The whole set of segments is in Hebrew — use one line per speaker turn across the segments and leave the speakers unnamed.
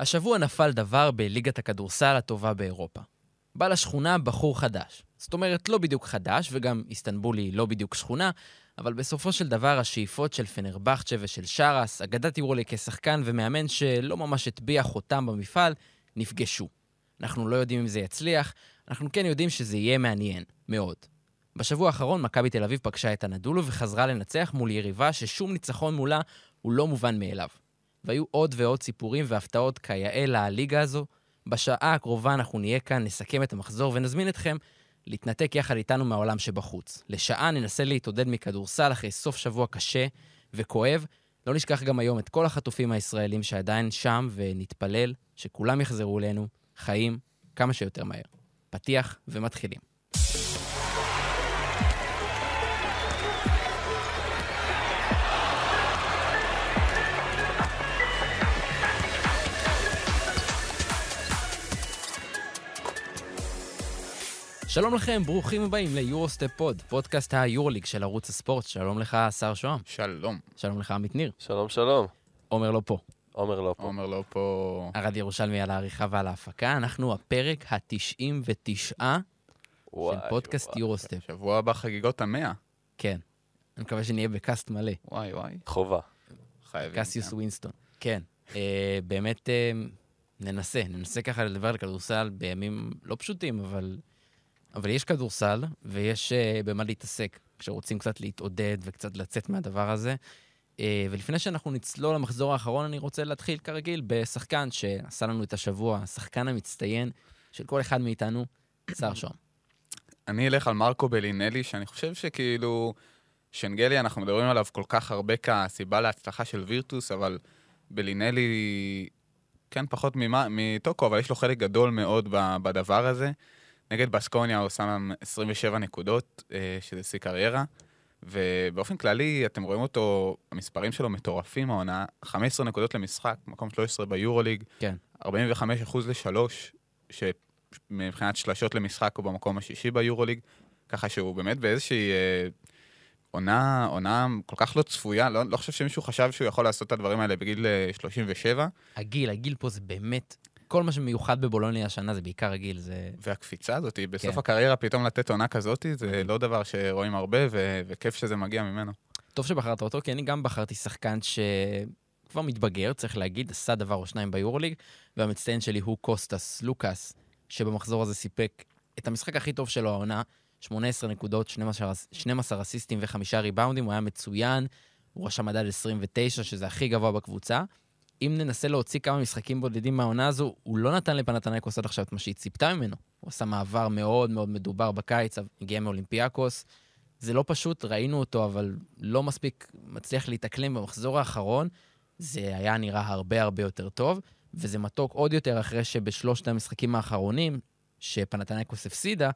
השבוע נפל דבר בליגת הכדורסל הטובה באירופה. בא לשכונה בחור חדש. זאת אומרת, לא בדיוק חדש, וגם איסטנבול היא לא בדיוק שכונה, אבל בסופו של דבר השאיפות של פנרבכצ'ה ושל שרס, אגדת יורולי כשחקן ומאמן שלא ממש הטביע חותם במפעל, נפגשו. אנחנו לא יודעים אם זה יצליח, אנחנו כן יודעים שזה יהיה מעניין, מאוד. בשבוע האחרון מכבי תל אביב פגשה את הנדולו וחזרה לנצח מול יריבה ששום ניצחון מולה הוא לא מובן מאליו. והיו עוד ועוד סיפורים והפתעות כיאה לליגה הזו. בשעה הקרובה אנחנו נהיה כאן, נסכם את המחזור ונזמין אתכם להתנתק יחד איתנו מהעולם שבחוץ. לשעה ננסה להתעודד מכדורסל אחרי סוף שבוע קשה וכואב. לא נשכח גם היום את כל החטופים הישראלים שעדיין שם, ונתפלל שכולם יחזרו אלינו חיים כמה שיותר מהר. פתיח ומתחילים. שלום לכם, ברוכים הבאים ליורוסטפ פוד, פודקאסט היורליג של ערוץ הספורט. שלום לך, שר שוהם.
שלום.
שלום לך, עמית ניר.
שלום, שלום.
עומר לא פה.
עומר לא פה.
עומר לא פה.
ארד ירושלמי על העריכה ועל ההפקה. אנחנו הפרק ה-99 של פודקאסט יורוסטפ.
שבוע הבא חגיגות המאה.
כן. אני מקווה שנהיה בקאסט מלא.
וואי וואי.
חובה.
חייבים.
קסיוס
כן.
ווינסטון. כן. אה, באמת אה, ננסה, ננסה ככה לדבר על כדורסל בימים לא פשוטים, אבל, אבל יש כדורסל ויש אה, במה להתעסק כשרוצים קצת להתעודד וקצת לצאת מהדבר הזה. אה, ולפני שאנחנו נצלול למחזור האחרון, אני רוצה להתחיל כרגיל בשחקן שעשה לנו את השבוע, השחקן המצטיין של כל אחד מאיתנו, שר שוהם.
אני אלך על מרקו בלינלי, שאני חושב שכאילו... שנגלי, אנחנו מדברים עליו כל כך הרבה כסיבה להצלחה של וירטוס, אבל בלינלי, כן, פחות מטוקו, אבל יש לו חלק גדול מאוד בדבר הזה. נגד בסקוניה הוא שם 27 נקודות, אה, שזה שיא קריירה. ובאופן כללי, אתם רואים אותו, המספרים שלו מטורפים העונה, 15 נקודות למשחק, מקום 13 ביורוליג,
כן.
45 אחוז לשלוש, שמבחינת שלשות למשחק הוא במקום השישי ביורוליג, ככה שהוא באמת באיזושהי אה, עונה, עונה כל כך לא צפויה, לא, לא חושב שמישהו חשב שהוא יכול לעשות את הדברים האלה בגיל אה, 37,
הגיל, הגיל פה זה באמת, כל מה שמיוחד בבולוניה השנה זה בעיקר הגיל, זה...
והקפיצה הזאת, בסוף
כן.
הקריירה פתאום לתת עונה כזאת, זה לא דבר שרואים הרבה, ו- וכיף שזה מגיע ממנו.
טוב שבחרת אותו, כי אני גם בחרתי שחקן שכבר מתבגר, צריך להגיד, עשה דבר או שניים ביורוליג, והמצטיין שלי הוא קוסטס לוקאס, שבמחזור הזה סיפק את המשחק הכי טוב שלו העונה, 18 נקודות, 12, 12 אסיסטים וחמישה ריבאונדים, הוא היה מצוין, הוא רשם מדד 29, שזה הכי גבוה בקבוצה. אם ננסה להוציא כמה משחקים בודדים מהעונה הזו, הוא לא נתן לפנתנייקוס עד עכשיו את מה שהיא ציפתה ממנו. הוא עשה מעבר מאוד מאוד מדובר בקיץ, הגיע מאולימפיאקוס. זה לא פשוט, ראינו אותו, אבל לא מספיק מצליח להתאקלם במחזור האחרון. זה היה נראה הרבה הרבה יותר טוב, וזה מתוק עוד יותר אחרי שבשלושת המשחקים האחרונים, שפנתנייקוס הפסידה,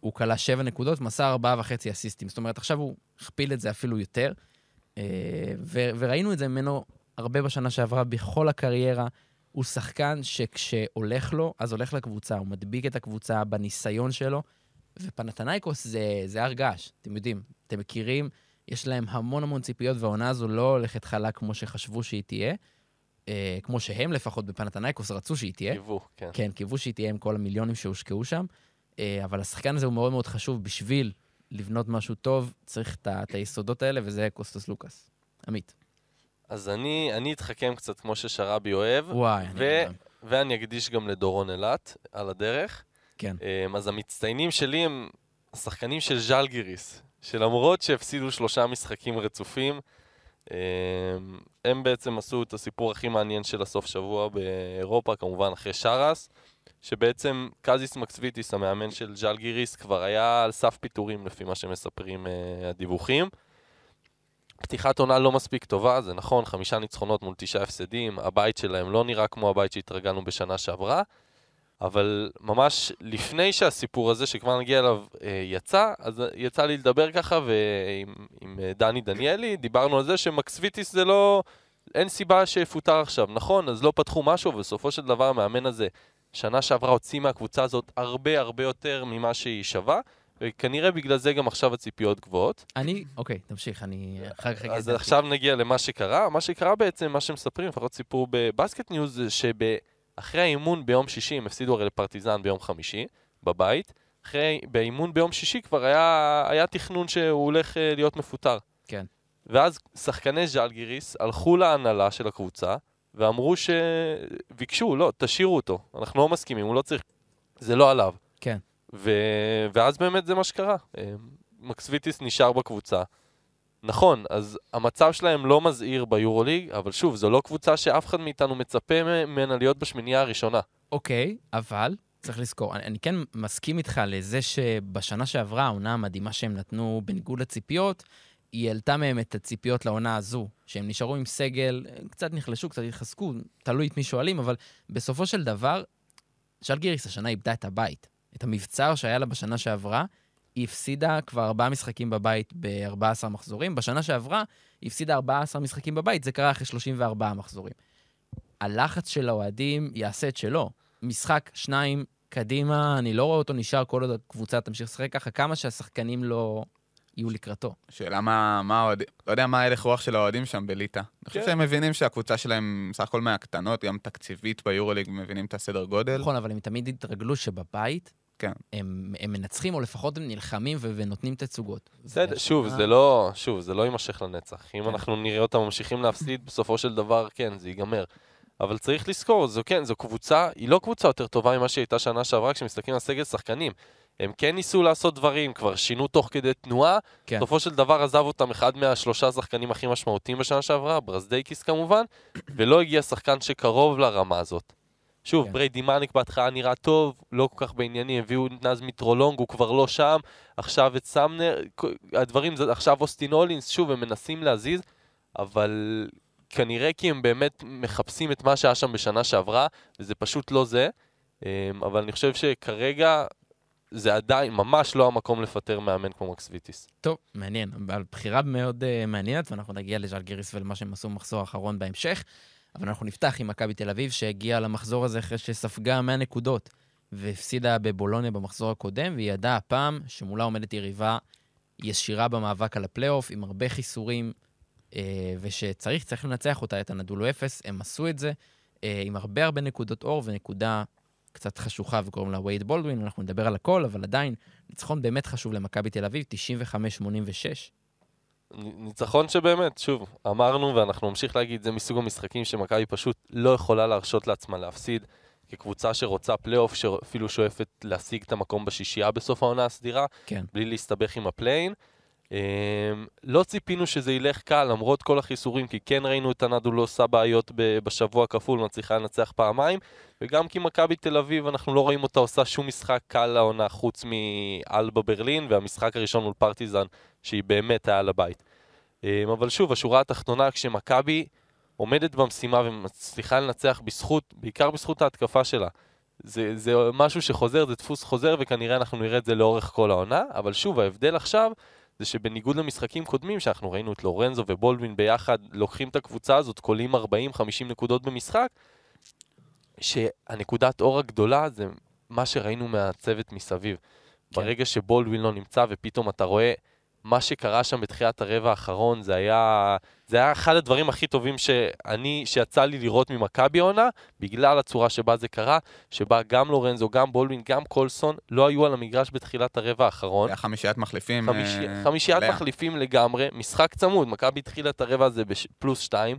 הוא כלה שבע נקודות, מסר ארבעה וחצי אסיסטים. זאת אומרת, עכשיו הוא הכפיל את זה אפילו יותר. אה, ו- וראינו את זה ממנו הרבה בשנה שעברה, בכל הקריירה. הוא שחקן שכשהולך לו, אז הולך לקבוצה, הוא מדביק את הקבוצה בניסיון שלו, ופנתנייקוס זה, זה הר געש, אתם יודעים, אתם מכירים, יש להם המון המון ציפיות, והעונה הזו לא הולכת חלק כמו שחשבו שהיא תהיה, אה, כמו שהם לפחות בפנתנייקוס רצו שהיא תהיה.
קיוו, כן.
כן, קיוו שהיא תהיה עם כל המיליונים שהושקעו שם, אה, אבל השחקן הזה הוא מאוד מאוד חשוב בשביל לבנות משהו טוב, צריך את היסודות האלה, וזה קוסטוס לוקאס. עמית.
אז אני, אני אתחכם קצת כמו ששרבי אוהב,
וואי, אני
ו-
גם.
ואני אקדיש גם לדורון אילת על הדרך.
כן.
אמ, אז המצטיינים שלי הם השחקנים של ז'לגיריס, שלמרות שהפסידו שלושה משחקים רצופים, אמ, הם בעצם עשו את הסיפור הכי מעניין של הסוף שבוע באירופה, כמובן אחרי שרס, שבעצם קזיס מקסוויטיס, המאמן של ז'לגיריס, כבר היה על סף פיטורים לפי מה שמספרים אה, הדיווחים. פתיחת עונה לא מספיק טובה, זה נכון, חמישה ניצחונות מול תשעה הפסדים, הבית שלהם לא נראה כמו הבית שהתרגלנו בשנה שעברה, אבל ממש לפני שהסיפור הזה, שכבר נגיע אליו, אה, יצא, אז יצא לי לדבר ככה ועם עם אה, דני דניאלי, דיברנו על זה שמקסוויטיס זה לא... אין סיבה שיפוטר עכשיו, נכון, אז לא פתחו משהו, ובסופו של דבר המאמן הזה, שנה שעברה הוציא מהקבוצה הזאת הרבה הרבה יותר ממה שהיא שווה, וכנראה בגלל זה גם עכשיו הציפיות גבוהות.
אני, אוקיי, תמשיך, אני אחר כך...
אז
אגיד-
עכשיו נגיע למה שקרה. מה שקרה בעצם, מה שמספרים, לפחות סיפור בבסקט ניוז, זה אחרי האימון ביום שישי, הם הפסידו הרי לפרטיזן ביום חמישי, בבית. אחרי, באימון ביום שישי כבר היה, היה תכנון שהוא הולך אה, להיות מפוטר.
כן.
ואז שחקני ז'אלגיריס הלכו להנהלה של הקבוצה, ואמרו ש... ביקשו, לא, תשאירו אותו, אנחנו לא מסכימים, הוא לא צריך... זה לא עליו.
כן.
ו... ואז באמת זה מה שקרה. אה, מקסוויטיס נשאר בקבוצה. נכון, אז המצב שלהם לא מזהיר ביורוליג, אבל שוב, זו לא קבוצה שאף אחד מאיתנו מצפה ממנה להיות בשמינייה הראשונה.
אוקיי, אבל צריך לזכור, אני, אני כן מסכים איתך לזה שבשנה שעברה, העונה המדהימה שהם נתנו, בניגוד לציפיות, היא העלתה מהם את הציפיות לעונה הזו, שהם נשארו עם סגל, קצת נחלשו, קצת התחזקו, תלוי את מי שואלים, אבל בסופו של דבר, שלגיריס השנה איבדה את הבית. את המבצר שהיה לה בשנה שעברה, היא הפסידה כבר ארבעה משחקים בבית ב-14 מחזורים. בשנה שעברה היא הפסידה 14 משחקים בבית, זה קרה אחרי 34 מחזורים. הלחץ של האוהדים יעשה את שלו. משחק, שניים, קדימה, אני לא רואה אותו נשאר כל עוד הקבוצה תמשיך לשחק ככה, כמה שהשחקנים לא יהיו לקראתו.
שאלה מה, מה האוהדים, לא יודע מה ההלך רוח של האוהדים שם בליטא. אני חושב
כן.
שהם מבינים שהקבוצה שלהם סך הכל מהקטנות, גם תקציבית ביורוליג, מבינים את הסדר גודל.
נכון, אבל הם תמיד התרגלו שבבית
כן.
הם, הם מנצחים, או לפחות הם נלחמים ו- ונותנים תצוגות.
בסדר, שוב, זה לא, שוב, זה לא יימשך לנצח. אם
כן.
אנחנו נראה אותם ממשיכים להפסיד, בסופו של דבר, כן, זה ייגמר. אבל צריך לזכור, זו כן, זו קבוצה, היא לא קבוצה יותר טובה ממה שהייתה שנה שעברה כשמסתכלים על סגל שחקנים. הם כן ניסו לעשות דברים, כבר שינו תוך כדי תנועה.
כן.
בסופו של דבר עזב אותם אחד מהשלושה שחקנים הכי משמעותיים בשנה שעברה, ברזדייקיס כמובן, ולא הגיע שחקן שקרוב לרמה הזאת. שוב,
כן.
בריידי מניק בהתחלה נראה טוב, לא כל כך בעניינים, הביאו את נז מיטרו-לונג, הוא כבר לא שם, עכשיו את סמנר, הדברים, עכשיו אוסטין הולינס, שוב, הם מנסים להזיז, אבל כנראה כי הם באמת מחפשים את מה שהיה שם בשנה שעברה, וזה פשוט לא זה. אמ, אבל אני חושב שכרגע זה עדיין ממש לא המקום לפטר מאמן כמו מקסוויטיס.
טוב, מעניין. על בחירה מאוד uh, מעניינת, ואנחנו נגיע לז'לגיריס ולמה שהם עשו במחזור האחרון בהמשך. אבל אנחנו נפתח עם מכבי תל אביב, שהגיעה למחזור הזה אחרי שספגה 100 נקודות, והפסידה בבולוניה במחזור הקודם, והיא ידעה הפעם שמולה עומדת יריבה ישירה במאבק על הפלייאוף, עם הרבה חיסורים, אה, ושצריך, צריך לנצח אותה, את אנדולו אפס, הם עשו את זה, אה, עם הרבה הרבה נקודות אור ונקודה קצת חשוכה וקוראים לה וייד בולדווין, אנחנו נדבר על הכל, אבל עדיין, ניצחון באמת חשוב למכבי תל אביב, 95-86.
ניצחון שבאמת, שוב, אמרנו ואנחנו נמשיך להגיד, זה מסוג המשחקים שמכבי פשוט לא יכולה להרשות לעצמה להפסיד. כקבוצה שרוצה פלייאוף, שאפילו שואפת להשיג את המקום בשישייה בסוף העונה הסדירה,
כן.
בלי להסתבך עם ה play-in. אמ, לא ציפינו שזה ילך קל, למרות כל החיסורים, כי כן ראינו את הנדו לא עושה בעיות בשבוע כפול, מצליחה לנצח פעמיים, וגם כי מכבי תל אביב, אנחנו לא רואים אותה עושה שום משחק קל לעונה, חוץ מאלבה ברלין, והמשחק הראשון מול פרטיזן, שהיא באמת היה לבית. אמ, אבל שוב, השורה התחתונה, כשמכבי עומדת במשימה ומצליחה לנצח בזכות, בעיקר בזכות ההתקפה שלה, זה, זה משהו שחוזר, זה דפוס חוזר, וכנראה אנחנו נראה את זה לאורך כל העונה, אבל שוב, ההבדל עכשיו זה שבניגוד למשחקים קודמים, שאנחנו ראינו את לורנזו ובולדווין ביחד לוקחים את הקבוצה הזאת, קולים 40-50 נקודות במשחק, שהנקודת אור הגדולה זה מה שראינו מהצוות מסביב.
כן.
ברגע שבולדווין לא נמצא ופתאום אתה רואה מה שקרה שם בתחילת הרבע האחרון, זה היה, זה היה אחד הדברים הכי טובים שאני, שיצא לי לראות ממכבי העונה, בגלל הצורה שבה זה קרה, שבה גם לורנזו, גם בולדווין, גם קולסון לא היו על המגרש בתחילת הרבע האחרון.
היה חמישיית מחליפים.
חמישי,
אה,
חמישיית
מלאה.
מחליפים לגמרי, משחק צמוד, מכבי התחילה את הרבע הזה בפלוס שתיים,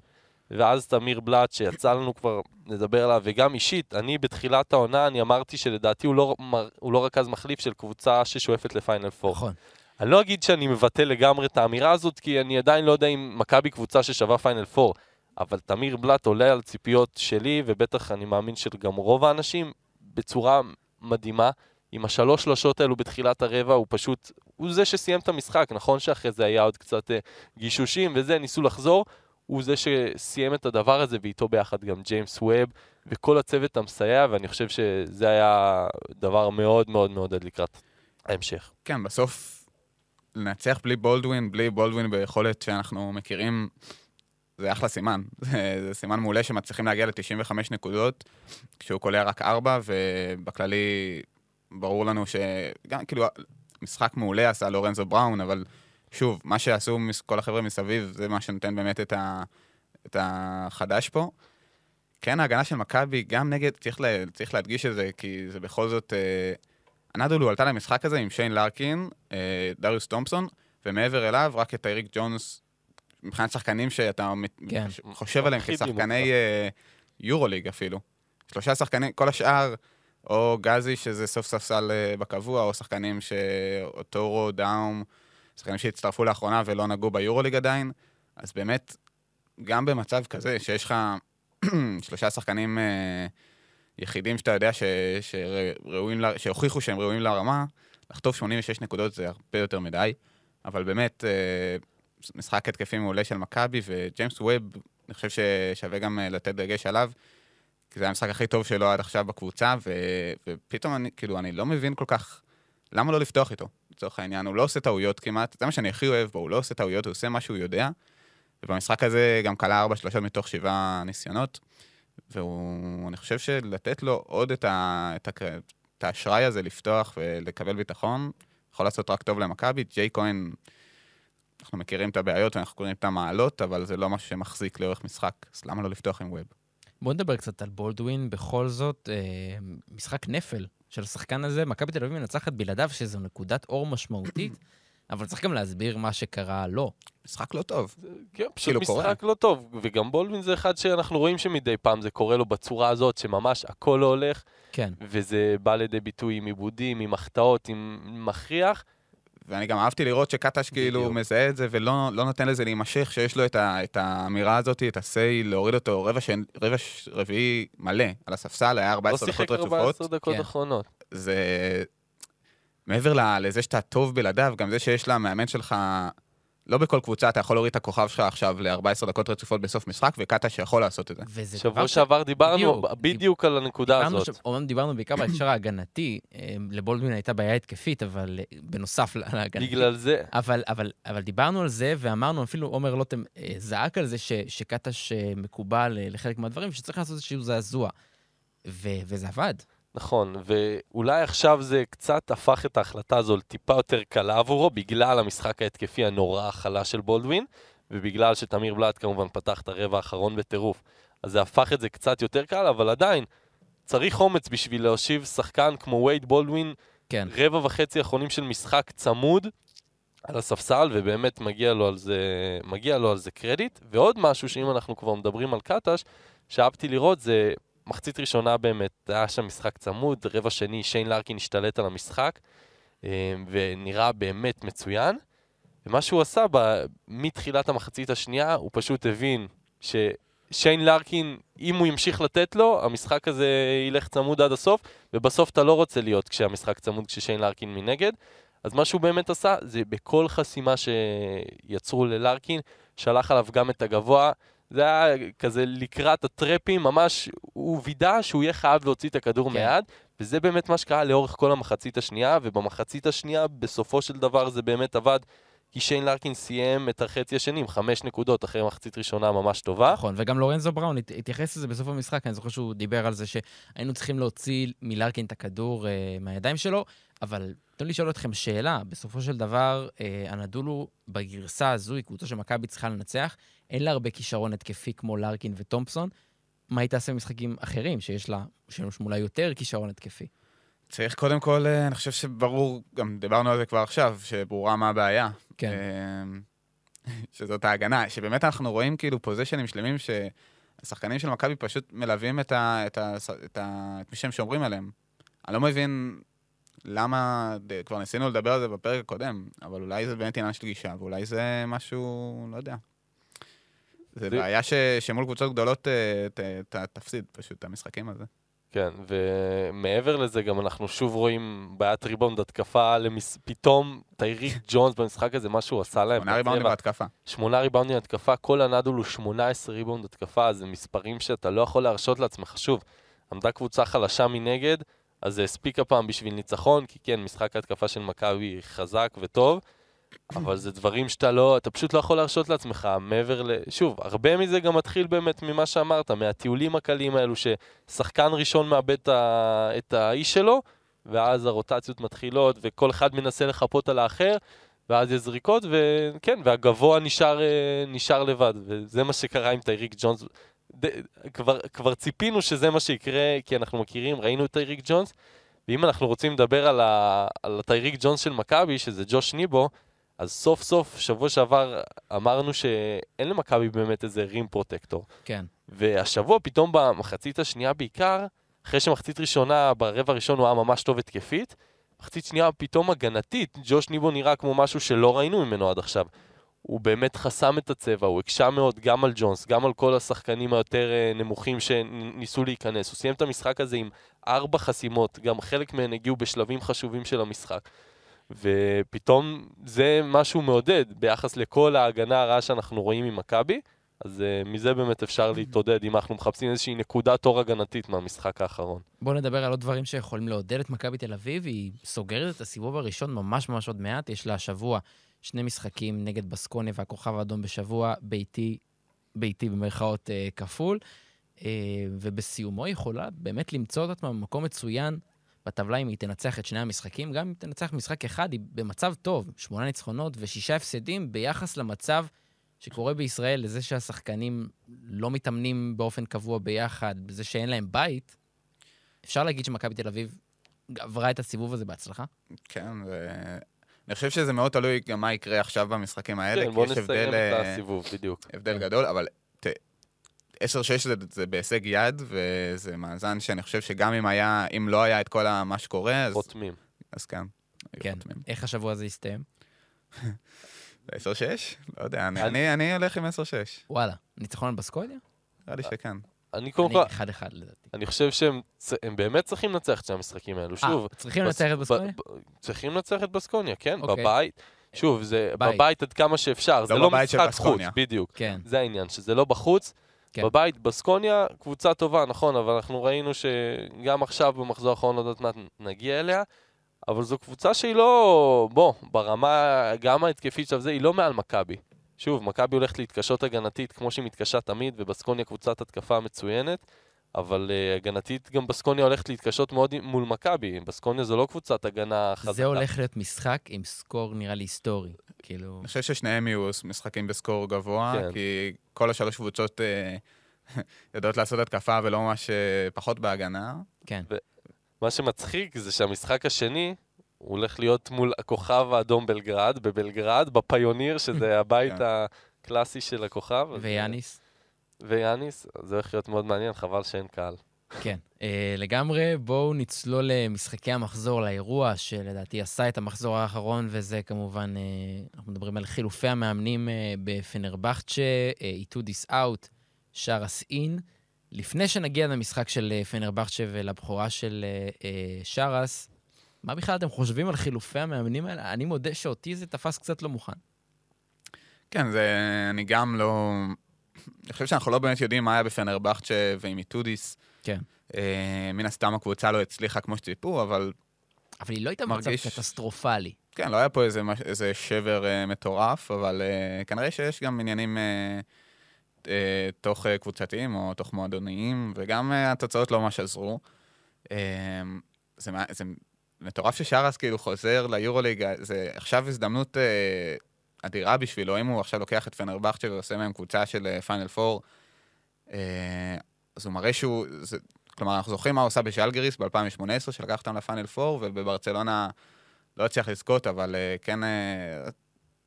ואז תמיר בלאט, שיצא לנו כבר לדבר עליו, וגם אישית, אני בתחילת העונה, אני אמרתי שלדעתי הוא לא, הוא לא רכז מחליף של קבוצה ששואפת לפיינל פור.
נכון.
אני לא אגיד שאני מבטל לגמרי את האמירה הזאת, כי אני עדיין לא יודע אם מכבי קבוצה ששווה פיינל פור, אבל תמיר בלאט עולה על ציפיות שלי, ובטח אני מאמין של גם רוב האנשים, בצורה מדהימה. עם השלוש שלושות האלו בתחילת הרבע, הוא פשוט, הוא זה שסיים את המשחק, נכון שאחרי זה היה עוד קצת אה, גישושים וזה, ניסו לחזור, הוא זה שסיים את הדבר הזה, ואיתו ביחד גם ג'יימס ווב, וכל הצוות המסייע, ואני חושב שזה היה דבר מאוד מאוד מעודד לקראת ההמשך.
כן, בסוף לנצח בלי בולדווין, בלי בולדווין ביכולת שאנחנו מכירים, זה אחלה סימן. זה, זה סימן מעולה שמצליחים להגיע ל-95 נקודות, כשהוא קולע רק 4, ובכללי ברור לנו שגם, כאילו, משחק מעולה עשה לורנזו בראון, אבל שוב, מה שעשו כל החבר'ה מסביב, זה מה שנותן באמת את, ה, את החדש פה. כן, ההגנה של מכבי, גם נגד, צריך, לה, צריך להדגיש את זה, כי זה בכל זאת... אה, הנדולו עלתה למשחק הזה עם שיין לארקין, אה, דריוס תומפסון, ומעבר אליו, רק את אריק ג'ונס, מבחינת שחקנים שאתה
כן.
חושב עליהם כשחקני. אה, יורוליג אפילו. שלושה שחקנים, כל השאר, או גזי, שזה סוף ספסל אה, בקבוע, או שחקנים ש... או טורו, דאום, שחקנים שהצטרפו לאחרונה ולא נגעו ביורוליג עדיין, אז באמת, גם במצב כזה, שיש לך שלושה שחקנים אה, יחידים שאתה יודע. שהוכיחו שהם ראויים לרמה, לחטוף 86 נקודות זה הרבה יותר מדי, אבל באמת, אה, משחק התקפי מעולה של מכבי, וג'יימס ווב, אני חושב ששווה גם אה, לתת דגש עליו, כי זה המשחק הכי טוב שלו עד עכשיו בקבוצה, ו... ופתאום אני, כאילו, אני לא מבין כל כך, למה לא לפתוח איתו, לצורך העניין? הוא לא עושה טעויות כמעט, זה מה שאני הכי אוהב בו, הוא לא עושה טעויות, הוא עושה מה שהוא יודע, ובמשחק הזה גם כלה ארבע שלושות מתוך שבעה ניסיונות, ואני חושב שלתת לו עוד את, ה... את, ה... את האשראי הזה לפתוח ולקבל ביטחון, יכול לעשות רק טוב למכבי. ג'יי כהן, אנחנו מכירים את הבעיות ואנחנו קוראים את המעלות, אבל זה לא משהו שמחזיק לאורך משחק, אז למה לא לפתוח עם ווב?
בואו נדבר קצת על בולדווין. בכל זאת, אה, משחק נפל של השחקן הזה. מכבי תל אביב מנצחת בלעדיו, שזו נקודת אור משמעותית, אבל צריך גם להסביר מה שקרה לו.
משחק לא טוב.
כן, פשוט
כאילו,
משחק
קורה.
לא טוב. וגם בולדווין זה אחד שאנחנו רואים שמדי פעם זה קורה לו בצורה הזאת, שממש הכל לא הולך,
כן.
וזה בא לידי ביטוי עם עיבודים, עם החטאות, עם מכריח.
ואני גם אהבתי לראות שקטש כאילו
בדיוק.
מזהה את זה ולא לא נותן לזה להימשך, שיש לו את, ה, את האמירה הזאת, את ה-say, להוריד אותו רבע, ש... רבע ש... רביעי מלא על הספסל, היה
לא
14
שיחק
דקות
14
רצופות.
דקות
כן.
אחרונות.
זה... מעבר לזה שאתה טוב בלעדיו, גם זה שיש למאמן שלך... לא בכל קבוצה אתה יכול להוריד את הכוכב שלך עכשיו ל-14 דקות רצופות בסוף משחק, וקטש יכול לעשות את זה.
שבוע
דבר ש-
שעבר דיברנו
בדיוק.
בדיוק על הנקודה
דיברנו
הזאת.
ש- אומנם דיברנו בעיקר בהקשר ההגנתי, אה, לבולדווין הייתה בעיה התקפית, אבל אה, בנוסף להגנתי.
בגלל זה.
אבל, אבל, אבל דיברנו על זה, ואמרנו, אפילו עומר לוטם אה, זעק על זה ש, שקטש אה, מקובל אה, לחלק מהדברים, שצריך לעשות איזשהו זעזוע. ו, וזה עבד.
נכון, ואולי עכשיו זה קצת הפך את ההחלטה הזו לטיפה יותר קלה עבורו, בגלל המשחק ההתקפי הנורא החלש של בולדווין, ובגלל שתמיר בלאט כמובן פתח את הרבע האחרון בטירוף. אז זה הפך את זה קצת יותר קל, אבל עדיין, צריך אומץ בשביל להושיב שחקן כמו וייד בולדווין,
כן.
רבע וחצי אחרונים של משחק צמוד על הספסל, ובאמת מגיע לו על זה, מגיע לו על זה קרדיט. ועוד משהו, שאם אנחנו כבר מדברים על קטש, שאהבתי לראות זה מחצית ראשונה באמת, היה שם משחק צמוד, רבע שני שיין לארקין השתלט על המשחק, אה, ונראה באמת מצוין. ומה שהוא עשה ב- מתחילת המחצית השנייה, הוא פשוט הבין ששיין לארקין, אם הוא ימשיך לתת לו, המשחק הזה ילך צמוד עד הסוף, ובסוף אתה לא רוצה להיות כשהמשחק צמוד כששיין לארקין מנגד. אז מה שהוא באמת עשה, זה בכל חסימה שיצרו ללארקין, שלח עליו גם את הגבוה. זה היה כזה לקראת הטרפים, ממש, הוא וידא שהוא יהיה חייב להוציא את הכדור
כן.
מיד, וזה באמת מה שקרה לאורך כל המחצית השנייה, ובמחצית השנייה, בסופו של דבר זה באמת עבד, כי שיין לארקין סיים את החצי השני עם חמש נקודות אחרי מחצית ראשונה ממש טובה.
נכון, וגם לורנזו בראון הת- התייחס לזה בסוף המשחק, אני זוכר שהוא דיבר על זה שהיינו צריכים להוציא מלארקין את הכדור אה, מהידיים שלו, אבל לי לשאול אתכם שאלה, בסופו של דבר, אה, הנדולו בגרסה הזו היא קבוצה שמכבי צריכה לנצח, אין לה הרבה כישרון התקפי כמו לארקין וטומפסון, מה היא תעשה במשחקים אחרים, שיש לה, שיש אולי יותר כישרון התקפי?
צריך קודם כל, אה, אני חושב שברור, גם דיברנו על זה כבר עכשיו, שברורה מה הבעיה.
כן.
אה, שזאת ההגנה, שבאמת אנחנו רואים כאילו פוזיישנים שלמים שהשחקנים של מכבי פשוט מלווים את, ה, את, ה, את, ה, את מי שהם שומרים עליהם. אני לא מבין למה, כבר ניסינו לדבר על זה בפרק הקודם, אבל אולי זה באמת עניין של גישה, ואולי זה משהו, לא יודע. זה בעיה ש, שמול קבוצות גדולות אה, ת, ת, תפסיד פשוט את המשחקים הזה.
כן, ומעבר לזה גם אנחנו שוב רואים בעיית ריבאונד התקפה, למס... פתאום טייריק ג'ונס במשחק הזה, מה שהוא עשה להם.
שמונה ריבאונדים. בהתקפה.
שמונה ריבאונדים התקפה, כל הנדול הוא 18 ריבאונד התקפה, זה מספרים שאתה לא יכול להרשות לעצמך. שוב, עמדה קבוצה חלשה מנגד, אז זה הספיק הפעם בשביל ניצחון, כי כן, משחק ההתקפה של מכבי חזק וטוב, אבל זה דברים שאתה לא, אתה פשוט לא יכול להרשות לעצמך, מעבר ל... שוב, הרבה מזה גם מתחיל באמת ממה שאמרת, מהטיולים הקלים האלו, ששחקן ראשון מאבד את האיש שלו, ואז הרוטציות מתחילות, וכל אחד מנסה לחפות על האחר, ואז יש זריקות, וכן, והגבוה נשאר, אה, נשאר לבד, וזה מה שקרה עם טייריק ג'ונס. ד, כבר, כבר ציפינו שזה מה שיקרה, כי אנחנו מכירים, ראינו את טייריק ג'ונס, ואם אנחנו רוצים לדבר על, ה, על הטייריק ג'ונס של מכבי, שזה ג'וש ניבו, אז סוף סוף, שבוע שעבר אמרנו שאין למכבי באמת איזה רים פרוטקטור.
כן.
והשבוע פתאום במחצית השנייה בעיקר, אחרי שמחצית ראשונה, ברבע הראשון הוא היה ממש טוב התקפית, מחצית שנייה פתאום הגנתית, ג'וש ניבו נראה כמו משהו שלא ראינו ממנו עד עכשיו. הוא באמת חסם את הצבע, הוא הקשה מאוד גם על ג'ונס, גם על כל השחקנים היותר אה, נמוכים שניסו להיכנס. הוא סיים את המשחק הזה עם ארבע חסימות, גם חלק מהן הגיעו בשלבים חשובים של המשחק. ופתאום זה משהו מעודד ביחס לכל ההגנה הרעה שאנחנו רואים ממכבי. אז uh, מזה באמת אפשר להתעודד אם אנחנו מחפשים איזושהי נקודת אור הגנתית מהמשחק האחרון.
בואו נדבר על עוד דברים שיכולים לעודד את מכבי תל אביב. היא סוגרת את הסיבוב הראשון ממש ממש עוד מעט. יש לה השבוע שני משחקים נגד בסקוניה והכוכב האדום בשבוע, ביתי, ביתי במרכאות uh, כפול. Uh, ובסיומו יכולה באמת למצוא את עצמה במקום מצוין בטבלה אם היא תנצח את שני המשחקים. גם אם תנצח משחק אחד, היא במצב טוב, שמונה ניצחונות ושישה הפסדים ביחס למצב שקורה בישראל לזה שהשחקנים לא מתאמנים באופן קבוע ביחד, בזה שאין להם בית. אפשר להגיד שמכבי תל אביב עברה את הסיבוב הזה בהצלחה?
כן. אני חושב שזה מאוד תלוי גם מה יקרה עכשיו במשחקים האלה,
כן,
כי
בוא
יש
נסיים
הבדל,
את
אה,
הסיבוב, בדיוק.
הבדל
כן.
גדול, אבל ת- 10-6 זה, זה בהישג יד, וזה מאזן שאני חושב שגם אם היה, אם לא היה את כל מה שקורה, אז,
חותמים.
אז כן.
כן.
חותמים.
איך השבוע הזה יסתיים?
10-6? לא יודע, אני,
אני-
אני, אני הולך עם 10-6.
וואלה, ניצחון על בסקוניה?
נראה לי שכן.
אני קודם
אני
כל,
אחד-אחד לדעתי.
אני חושב שהם באמת צריכים לנצח את שני המשחקים האלו. שוב,
אה, צריכים
בס-
לנצח את בסקוניה?
צריכים לנצח את בסקוניה, כן,
אוקיי.
בבית. שוב, זה
בית.
בבית עד כמה שאפשר, זה
לא
לא משחק חוץ. בדיוק.
כן.
זה העניין, שזה לא בחוץ.
כן.
בבית, בסקוניה, קבוצה טובה, נכון, אבל אנחנו ראינו שגם עכשיו במחזור האחרון, עוד מעט נגיע אליה, אבל זו קבוצה שהיא לא, בוא, ברמה, גם ההתקפית של זה, היא לא מעל מכבי. שוב, מכבי הולכת להתקשות הגנתית כמו שהיא מתקשה תמיד, ובסקוניה קבוצת התקפה מצוינת, אבל uh, הגנתית גם בסקוניה הולכת להתקשות מאוד מול מכבי. בסקוניה זו לא קבוצת הגנה חזקה.
זה הולך להיות משחק עם סקור נראה לי היסטורי. כאילו...
אני חושב ששניהם יהיו משחקים בסקור גבוה,
כן.
כי כל השלוש קבוצות אה, יודעות לעשות התקפה ולא ממש אה, פחות בהגנה.
כן.
מה שמצחיק זה שהמשחק השני, הוא הולך להיות מול הכוכב האדום בלגרד, בבלגרד, בפיוניר, שזה הבית
כן.
הקלאסי של הכוכב.
ויאניס?
ויאניס, זה הולך להיות מאוד מעניין, חבל שאין קהל.
כן. אה, לגמרי, בואו נצלול למשחקי המחזור, לאירוע שלדעתי עשה את המחזור האחרון, וזה כמובן, אה, אנחנו מדברים על חילופי המאמנים אה, בפנרבכצ'ה, איטודיס אאוט, שרס אין. לפני שנגיע למשחק של פנרבכצ'ה ולבכורה של שרס, מה בכלל אתם חושבים על חילופי המאמנים האלה? אני מודה שאותי זה תפס קצת לא מוכן.
כן, זה... אני גם לא... אני חושב שאנחנו לא באמת יודעים מה היה בפנרבכצ'ה ועם איטודיס.
כן.
אה, מן הסתם הקבוצה לא הצליחה כמו שציפו, אבל
אבל היא לא הייתה במצב
מרגיש-
קטסטרופלי.
כן, לא היה פה איזה, איזה שבר אה, מטורף, אבל אה, כנראה שיש גם עניינים אה, אה, תוך אה, קבוצתיים או תוך מועדוניים, וגם אה, התוצאות לא ממש עזרו. אה, זה, זה מטורף ששרס כאילו חוזר ליורוליג, אה, זה עכשיו הזדמנות אה, אדירה בשבילו, אם הוא עכשיו לוקח את פנרבכצ'ה ועושה מהם קבוצה של פיינל פור, אה, אז הוא מראה שהוא... זה, כלומר, אנחנו זוכרים מה הוא עשה בז'לגיריס ב-2018, שלקח אותם לפיינל פור, ובברצלונה לא הצליח לזכות, אבל אה, כן, אה,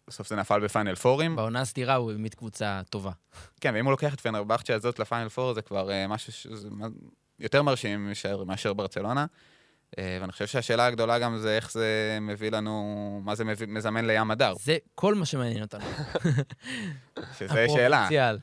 בסוף זה נפל בפיינל פורים.
בעונה הסדירה הוא העמיד קבוצה טובה.
כן, ואם הוא לוקח את פנרבכצ'ה הזאת לפיינל פור, זה כבר אה, משהו מ- יותר מרשים מאשר, מאשר ברצלונה. אה, ואני חושב שהשאלה הגדולה גם זה איך זה מביא לנו, מה זה מביא, מזמן לים הדר,
זה כל מה שמעניין אותנו.
שזה שאלה.
הפוטנציאל.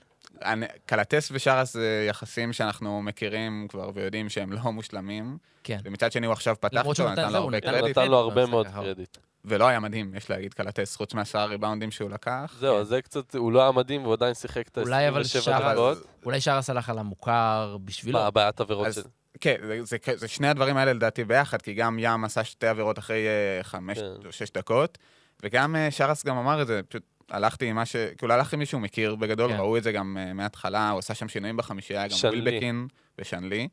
אני- קלטס ושרס זה יחסים שאנחנו מכירים כבר ויודעים שהם לא מושלמים,
כן.
ומצד שני הוא עכשיו פתח אותו,
נתן-
לו הרבה
כן,
קרדיט,
נתן לו הרבה
במשחק
מאוד. קרדיט.
ולא היה מדהים, יש להגיד, קלטס, חוץ מעשרה ריבאונדים שהוא לקח.
זהו,
כן.
זה קצת, הוא לא היה מדהים והוא עדיין שיחק את
אולי אבל
ה-27
שרס-
דקות.
אולי שרס הלך על המוכר בשבילו.
מה, הבעיית עבירות של...
כן, זה, זה, זה שני הדברים האלה לדעתי ביחד, כי גם ים עשה שתי עבירות אחרי אה, חמש
כן.
או שש דקות, וגם אה, שרס גם אמר את זה, פשוט הלכתי עם מה ש... כאילו הלך עם מישהו מכיר בגדול,
כן.
ראו את זה גם אה, מההתחלה, הוא עשה שם שינויים בחמישייה, גם
שנלי.
ווילבקין ושנלי.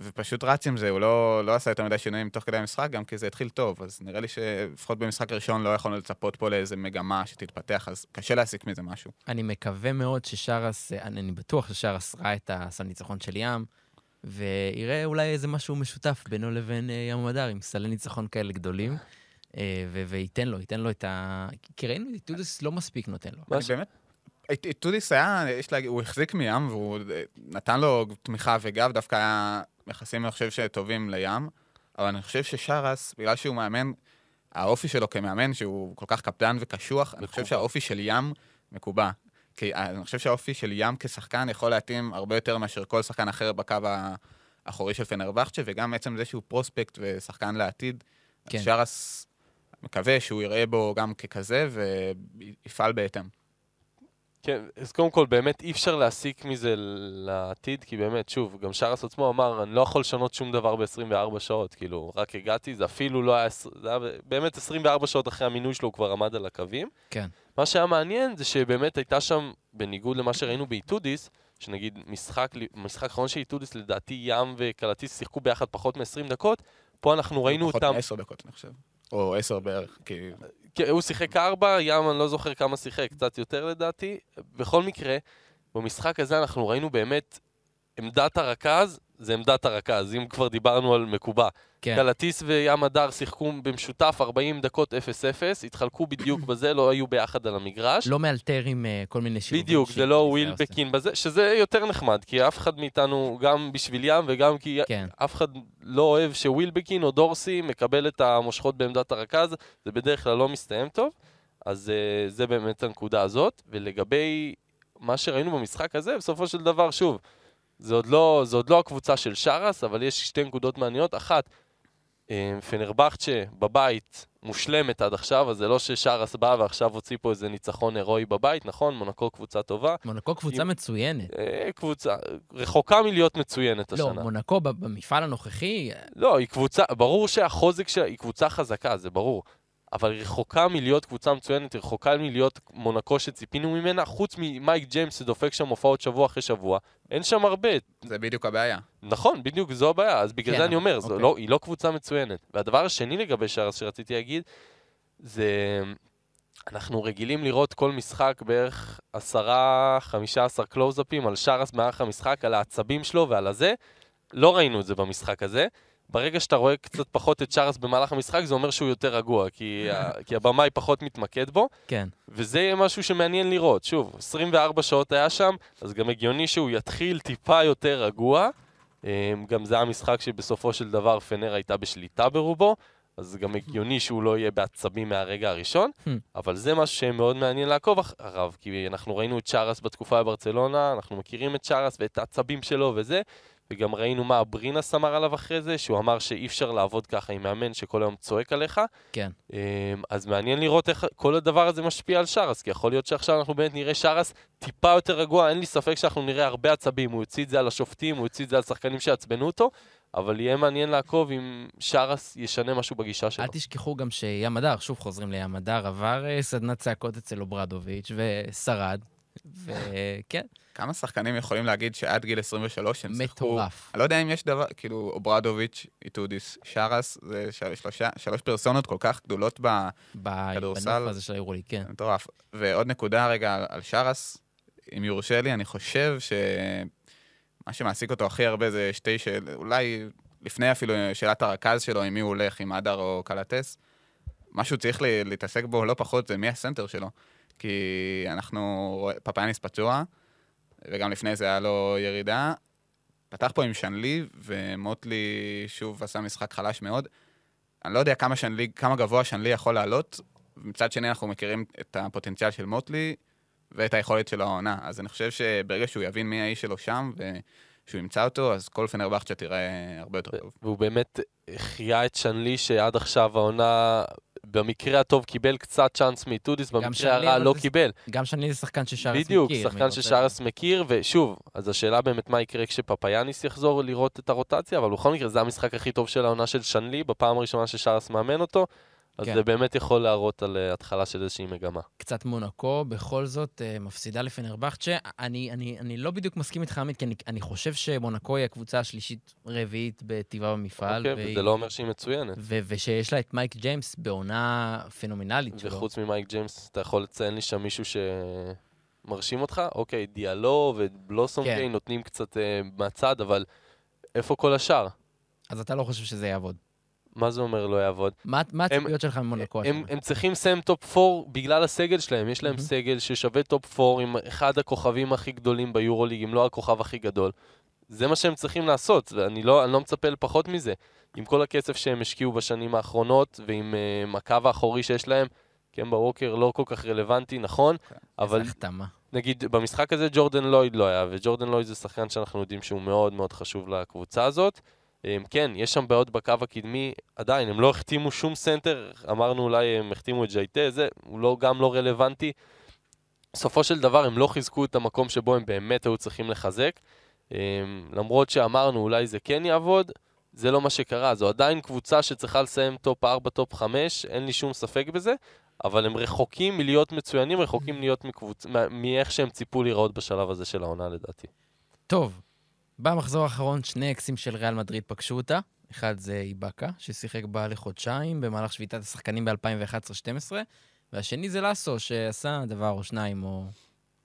ופשוט רץ עם זה, הוא לא, לא עשה יותר מדי שינויים תוך כדי המשחק, גם כי זה התחיל טוב, אז נראה לי שלפחות במשחק הראשון לא יכולנו לצפות פה לאיזה מגמה שתתפתח, אז קשה להסיק מזה משהו.
אני מקווה מאוד ששארס, אני, אני בטוח ששארס ראה את הסל ניצחון של ים, ויראה אולי איזה משהו משותף בינו לבין אה, ים הדר, עם סלי ניצחון כאלה גדולים, אה, ו- וייתן לו, ייתן לו את ה... כי ראינו, איטודיס לא מספיק נותן לו.
אני באמת, אה- איטודיס היה, יש להגיד, הוא החזיק מים, והוא אה, נתן לו תמיכה וגב, דווקא היה יחסים, אני חושב, שטובים לים, אבל אני חושב ששארס, בגלל שהוא מאמן, האופי שלו כמאמן, שהוא כל כך קפדן וקשוח, אני חושב. שהאופי של ים מקובע. כי אה, אני חושב שהאופי של ים כשחקן יכול להתאים הרבה יותר מאשר כל שחקן אחר בקו האחורי של פנרבכצ'ה, וגם עצם זה שהוא פרוספקט ושחקן לעתיד,
כן.
שרס מקווה שהוא יראה בו גם ככזה ויפעל בהתאם.
כן, אז קודם כל, באמת אי אפשר להסיק מזה לעתיד, כי באמת, שוב, גם שרס עצמו אמר, אני לא יכול לשנות שום דבר ב-24 שעות, כאילו, רק הגעתי, זה אפילו לא היה, זה היה באמת 24 שעות אחרי המינוי שלו, הוא כבר עמד על הקווים.
כן.
מה שהיה מעניין זה שבאמת הייתה שם, בניגוד למה שראינו באיטודיס, שנגיד משחק, משחק אחרון של איטודיס, לדעתי ים ורוקאטיס שיחקו ביחד פחות מ-20 דקות, פה אנחנו ראינו
פחות
אותם,
מעשר דקות, אני חושב. או עשר בערך, כי...
כן, הוא שיחק ארבע, ים אני לא זוכר כמה שיחק, קצת יותר לדעתי. בכל מקרה, במשחק הזה אנחנו ראינו באמת, עמדת הרכז זה עמדת הרכז, אם כבר דיברנו על מקובע.
כן.
קלטיס וים הדר שיחקו במשותף 40 דקות 0-0, התחלקו בדיוק בזה, לא היו ביחד על המגרש.
לא מאלתר עם אה, כל מיני שילובים.
בדיוק, זה לא
היה
וויל
עושה.
בקין בזה, שזה יותר נחמד, כי אף אחד מאיתנו, גם בשביל ים וגם כי
כן,
אף אחד לא אוהב שווילבקין או דורסי מקבל את המושכות בעמדת הרכז, זה בדרך כלל לא מסתיים טוב, אז uh, זה באמת הנקודה הזאת. ולגבי מה שראינו במשחק הזה, בסופו של דבר, שוב, זה עוד לא, זה עוד לא הקבוצה של שרס, אבל יש שתי נקודות מעניינות. אחת, אה, פנרבכצ'ה בבית מושלמת עד עכשיו, אז זה לא ששרס בא ועכשיו הוציא פה איזה ניצחון הירואי בבית, נכון? מונקו קבוצה טובה.
מונקו קבוצה
אם-
מצוינת.
אה, קבוצה, רחוקה מלהיות מצוינת
לא,
השנה.
מונקו ב- במפעל הנוכחי,
לא, היא קבוצה, ברור שהחוזק שלה, היא קבוצה חזקה, זה ברור. אבל רחוקה מלהיות קבוצה מצוינת, רחוקה מלהיות מונקו שציפינו ממנה, חוץ ממייק ג'יימס שדופק שם הופעות שבוע אחרי שבוע. אין שם הרבה.
זה בדיוק הבעיה.
נכון, בדיוק, זו הבעיה. אז בגלל
כן,
זה אני אומר, זו
אוקיי.
לא, היא לא קבוצה מצוינת. והדבר השני לגבי שרס שרציתי להגיד, זה... אנחנו רגילים לראות כל משחק בערך עשרה, חמישה עשר קלוזאפים על שרס במערך המשחק, על העצבים שלו ועל הזה. לא ראינו את זה במשחק הזה. ברגע שאתה רואה קצת פחות את שרס במהלך המשחק, זה אומר שהוא יותר רגוע, כי, ה- כי הבמאי פחות מתמקד בו,
כן.
וזה יהיה משהו שמעניין לראות. שוב, 24 שעות היה שם, אז גם הגיוני שהוא יתחיל טיפה יותר רגוע. אמ, גם זה המשחק שבסופו של דבר פנר הייתה בשליטה ברובו, אז גם הגיוני שהוא לא יהיה בעצבים מהרגע הראשון,
Hmm.
אבל זה משהו שמאוד מעניין לעקוב אחריו, כי אנחנו ראינו את צ'ארס בתקופה בברצלונה, אנחנו מכירים את צ'ארס ואת העצבים שלו וזה, וגם ראינו מה אברינס אמר עליו אחרי זה, שהוא אמר שאי אפשר לעבוד ככה עם מאמן שכל היום צועק עליך.
כן.
אמ, אז מעניין לראות איך כל הדבר הזה משפיע על שרס, כי יכול להיות שעכשיו אנחנו באמת נראה שרס טיפה יותר רגוע, אין לי ספק שאנחנו נראה הרבה עצבים, הוא יוציא את זה על השופטים, הוא יוציא את זה על שחקנים שעצבנו אותו, אבל יהיה מעניין לעקוב אם שארס ישנה משהו בגישה שלו.
אל תשכחו גם שים הדר, שוב חוזרים לים הדר, עבר אה, סדנת צעקות אצל אוברדוביץ' ושרד, וכן,
כמה שחקנים יכולים להגיד שעד גיל 23 הם שיחקו...
מטורף.
אני לא יודע אם יש דבר, כאילו, אוברדוביץ', איטודיס, שארס, זה של- שלושה, שלוש פרסונות כל כך גדולות ב...
ב-
כדורסל.
בנוף הזה של היורוליג, כן.
מטורף. ועוד נקודה רגע על- שארס, אם יורשה לי, אני חושב שמה שמעסיק אותו הכי הרבה זה שתי שאלות, אולי לפני אפילו שאלת הרכז שלו, עם מי הוא הולך, עם אדר או קלטס, מה שהוא צריך להתעסק בו לא פחות זה מי הסנטר שלו. כי אנחנו, פפאניס פצוע, וגם לפני זה היה לו ירידה. פתח פה עם שנלי, ומוטלי שוב עשה משחק חלש מאוד. אני לא יודע כמה, שנלי, כמה גבוה שנלי יכול לעלות, מצד שני אנחנו מכירים את הפוטנציאל של מוטלי ואת היכולת שלו העונה. אז אני חושב שברגע שהוא יבין מי האיש שלו שם, ושהוא ימצא אותו, אז כל פנרבכצ'ה תראה הרבה יותר טוב.
והוא באמת החיה את שנלי שעד עכשיו העונה, במקרה הטוב קיבל קצת צ'אנס מאיטודיס, במקרה הרע לא
זה-
קיבל.
גם שאני זה שחקן ששרס מכיר.
בדיוק, שחקן ששרס מכיר, ושוב, אז השאלה באמת מה יקרה כשפפאיאניס יחזור לראות את הרוטציה, אבל בכל מקרה זה המשחק הכי טוב של העונה של שנלי, בפעם הראשונה ששרס מאמן אותו, אז
כן.
זה באמת יכול להראות על אה, התחלה של איזושהי מגמה.
קצת מונקו, בכל זאת אה, מפסידה לפנרבכצ'ה. אני, אני, אני לא בדיוק מסכים איתך, עמית, כי אני, אני חושב שמונקו היא הקבוצה השלישית-רביעית בטבעה במפעל.
אוקיי,
והיא-
וזה לא אומר שהיא מצוינת.
ו- ושיש לה את מייק ג'יימס בעונה פנומנלית שלו.
וחוץ ממייק ג'יימס, אתה יכול לציין לי שם מישהו שמרשים אותך? אוקיי, דיאלו ובלוסום
כן.
קיי נותנים קצת אה, מהצד, אבל איפה כל השאר?
אז אתה לא חושב שזה יעבוד.
מה זה אומר לא יעבוד?
מה, מה הציפיות שלך ממונקו?
הם? הם צריכים לסיים טופ 4 בגלל הסגל שלהם. יש להם
מהמם.
סגל ששווה טופ 4 עם אחד הכוכבים הכי גדולים ב יורוליג, אם לא הכוכב הכי גדול. זה מה שהם צריכים לעשות, ואני לא, לא מצפה לפחות מזה. עם כל הכסף שהם השקיעו בשנים האחרונות, ועם uh, הקו האחורי שיש להם, קמבה ווקר לא כל כך רלוונטי, נכון, אבל
איזה החתמה.
נגיד במשחק הזה ג'ורדן לויד לא היה, וג'ורדן לויד זה שחקן שאנחנו יודעים שהוא מאוד מאוד חשוב לקבוצה הזאת. הם, כן, יש שם בעיות בקו הקדמי, עדיין, הם לא החתימו שום סנטר, אמרנו אולי הם החתימו את ג'ייטה, זה הוא לא, גם לא רלוונטי. בסופו של דבר הם לא חיזקו את המקום שבו הם באמת היו צריכים לחזק. הם, למרות שאמרנו אולי זה כן יעבוד, זה לא מה שקרה. זו עדיין קבוצה שצריכה לסיים טופ 4, טופ 5, אין לי שום ספק בזה, אבל הם רחוקים מלהיות מצוינים, רחוקים להיות מקבוצ... מאיך שהם ציפו להיראות בשלב הזה של העונה לדעתי.
טוב, במחזור האחרון שני אקסים של ריאל מדריד פגשו אותה. אחד זה איבאקה, ששיחק בה לחודשיים במהלך שביתת השחקנים ב-2011-2012, והשני זה לאסו, שעשה דבר או שניים, או...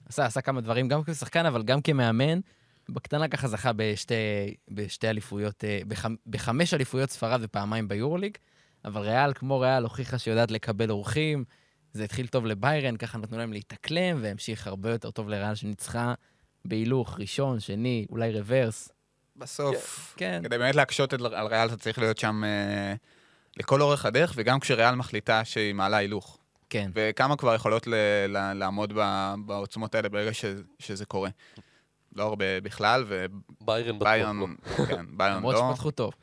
עשה, עשה כמה דברים, גם כשחקן, אבל גם כמאמן. בקטנה ככה זכה בשתי, בשתי אליפויות, אה, בח, בחמש אליפויות ספרד ופעמיים ביורוליג, אבל ריאל, כמו ריאל, הוכיחה שיודעת לקבל אורחים. זה התחיל טוב לביירן, ככה נתנו להם להתאקלם, והמשיך הרבה יותר טוב לריאל שניצחה בהילוך ראשון, שני, אולי רוורס.
בסוף,
כן.
כדי באמת להקשות את- על ריאל, אתה צריך להיות שם אה, לכל אורך הדרך, וגם כשריאל מחליטה שהיא מעלה הילוך.
כן.
וכמה כבר יכולות ל- ל- לעמוד ב- בעוצמות האלה ברגע ש- שזה קורה. לא הרבה בכלל,
ביירן בטוח
וביירן,
לא.
כן, ביירן
למרות
לא.
שפתחו טוב.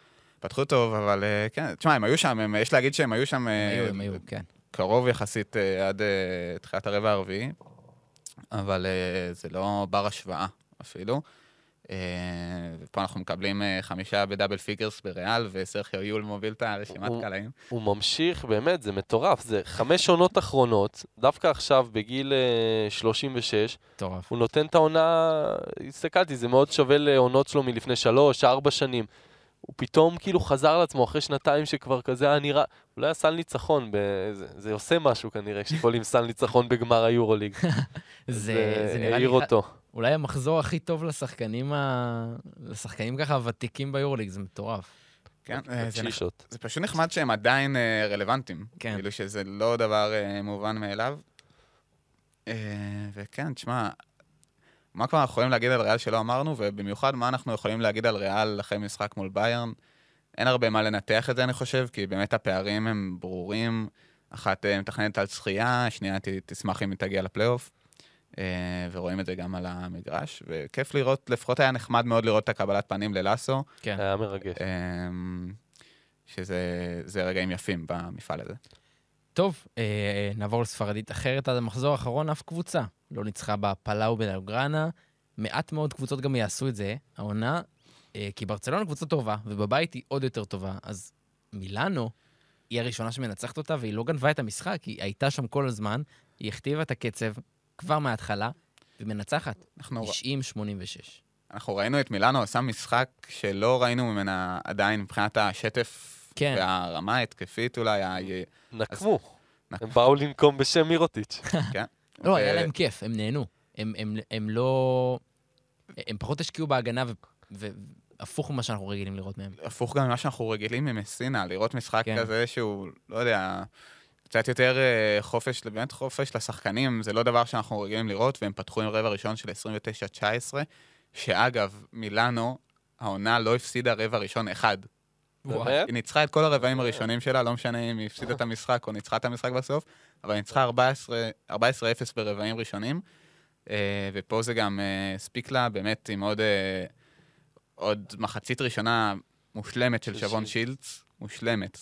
פתחו טוב, אבל אה, כן, תשמע, הם היו שם, הם- יש להגיד שהם היו שם
הם
אה,
היו, הם היו, כן.
קרוב יחסית אה, עד אה, תחילת הרבע הרביעי, אבל אה, זה לא בר השוואה אפילו. אה, ופה אנחנו מקבלים אה, חמישה ב double figures בריאל, וסרחיו יול מוביל את הרשימת קלעים.
הוא ממשיך, באמת, זה מטורף. זה חמש עונות אחרונות, דווקא עכשיו, בגיל אה, 36,
מטורף.
הוא נותן את העונה, הסתכלתי, זה מאוד שווה לעונות שלו מלפני שלוש, ארבע שנים. הוא פתאום כאילו חזר לעצמו אחרי שנתיים שכבר כזה היה נראה, אולי היה סל ניצחון, ב... זה, זה עושה משהו כנראה, כשקולים סל ניצחון בגמר היורוליג.
זה, זה נראה לי
אותו.
אולי המחזור הכי טוב לשחקנים, ה... לשחקנים ככה הוותיקים ביורליג, זה מטורף.
כן, אה, זה, נח-
צ'ישות.
זה פשוט נחמד שהם עדיין אה, רלוונטיים.
כן.
כאילו שזה לא דבר אה, מובן מאליו. אה, וכן, תשמע, מה כבר אנחנו יכולים להגיד על ריאל שלא אמרנו, ובמיוחד מה אנחנו יכולים להגיד על ריאל אחרי משחק מול ביירן. אין הרבה מה לנתח את זה, אני חושב, כי באמת הפערים הם ברורים. אחת אה, מתכננת על זכייה, שנייה תשמח אם היא תגיע לפלייאוף. אה, ורואים את זה גם על המגרש, וכיף לראות, לפחות היה נחמד מאוד לראות את הקבלת פנים ללאסו.
כן.
היה מרגש.
אמ, שזה זה רגעים יפים במפעל הזה.
טוב, אה, נעבור לספרדית אחרת. עד המחזור האחרון אף קבוצה לא ניצחה בפלאו בלאוגרנה. מעט מאוד קבוצות גם יעשו את זה, העונה, אה, כי ברצלונה קבוצה טובה, ובבית היא עוד יותר טובה. אז מילאנו היא הראשונה שמנצחת אותה, והיא לא גנבה את המשחק, היא הייתה שם כל הזמן, היא הכתיבה את הקצב כבר מההתחלה, ומנצחת.
אנחנו,
90-86.
אנחנו ראינו את מילאנו עושה משחק שלא ראינו ממנה עדיין מבחינת השטף
כן.
והרמה ההתקפית אולי.
נקמו.
נק-
הם באו לנקום בשם מירוטיץ'.
כן.
לא, היה להם כיף, הם נהנו. הם, הם, הם לא... הם פחות השקיעו בהגנה, ו- והפוך ממה שאנחנו רגילים לראות מהם.
הפוך גם ממה שאנחנו רגילים ממסינה, לראות משחק
כן.
כזה שהוא, לא יודע, קצת יותר אה, חופש, באמת חופש לשחקנים, זה לא דבר שאנחנו רגילים לראות, והם פתחו עם רבע ראשון של 29-19, שאגב, מילאנו, העונה לא הפסידה רבע ראשון אחד.
באמת?
היא ניצחה את כל הרבעים הראשונים שלה, לא משנה אם היא הפסידה את המשחק או ניצחה את המשחק בסוף, אבל היא ניצחה 14 14-0 ברבעים ראשונים, אה, ופה זה גם אה, הספיק לה באמת עם עוד, אה, עוד מחצית ראשונה מושלמת של שבון
שילדס.
שילדס, מושלמת.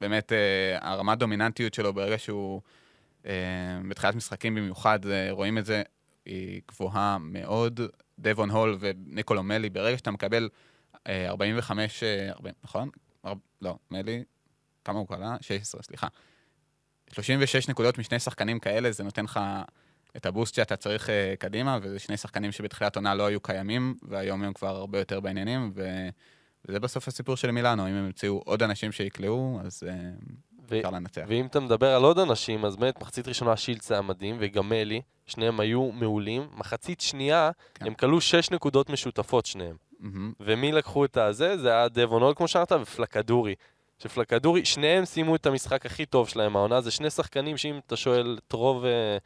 באמת, הרמת דומיננטיות שלו ברגע שהוא, בתחילת משחקים במיוחד, רואים את זה, היא גבוהה מאוד. דבון הול וניקולו מלי, ברגע שאתה מקבל 45, אה, 40, נכון? אר- לא, מלי, כמה הוא קלע? 16, סליחה. 36 נקודות משני שחקנים כאלה, זה נותן לך את הבוסט שאתה צריך uh, קדימה, וזה שני שחקנים שבתחילת עונה לא היו קיימים, והיום הם כבר הרבה יותר בעניינים, ו... וזה בסוף הסיפור של מילאנו, אם הם ימצאו עוד אנשים שיקלעו, אז uh, אפשר לנצח.
ואם אתה מדבר על עוד אנשים, אז באמת מחצית ראשונה שילץ היה מדהים, וגם אלי, שניהם היו מעולים. מחצית שנייה,
כן.
הם כלו 6 נקודות משותפות שניהם.
מהמם.
ומי לקחו את הזה? זה היה דבון הול, כמו שאמרת, ופלקדורי. שפלקדורי, שניהם סיימו את המשחק הכי טוב שלהם העונה. זה שני שחקנים שאם אתה שואל את רוב, אה,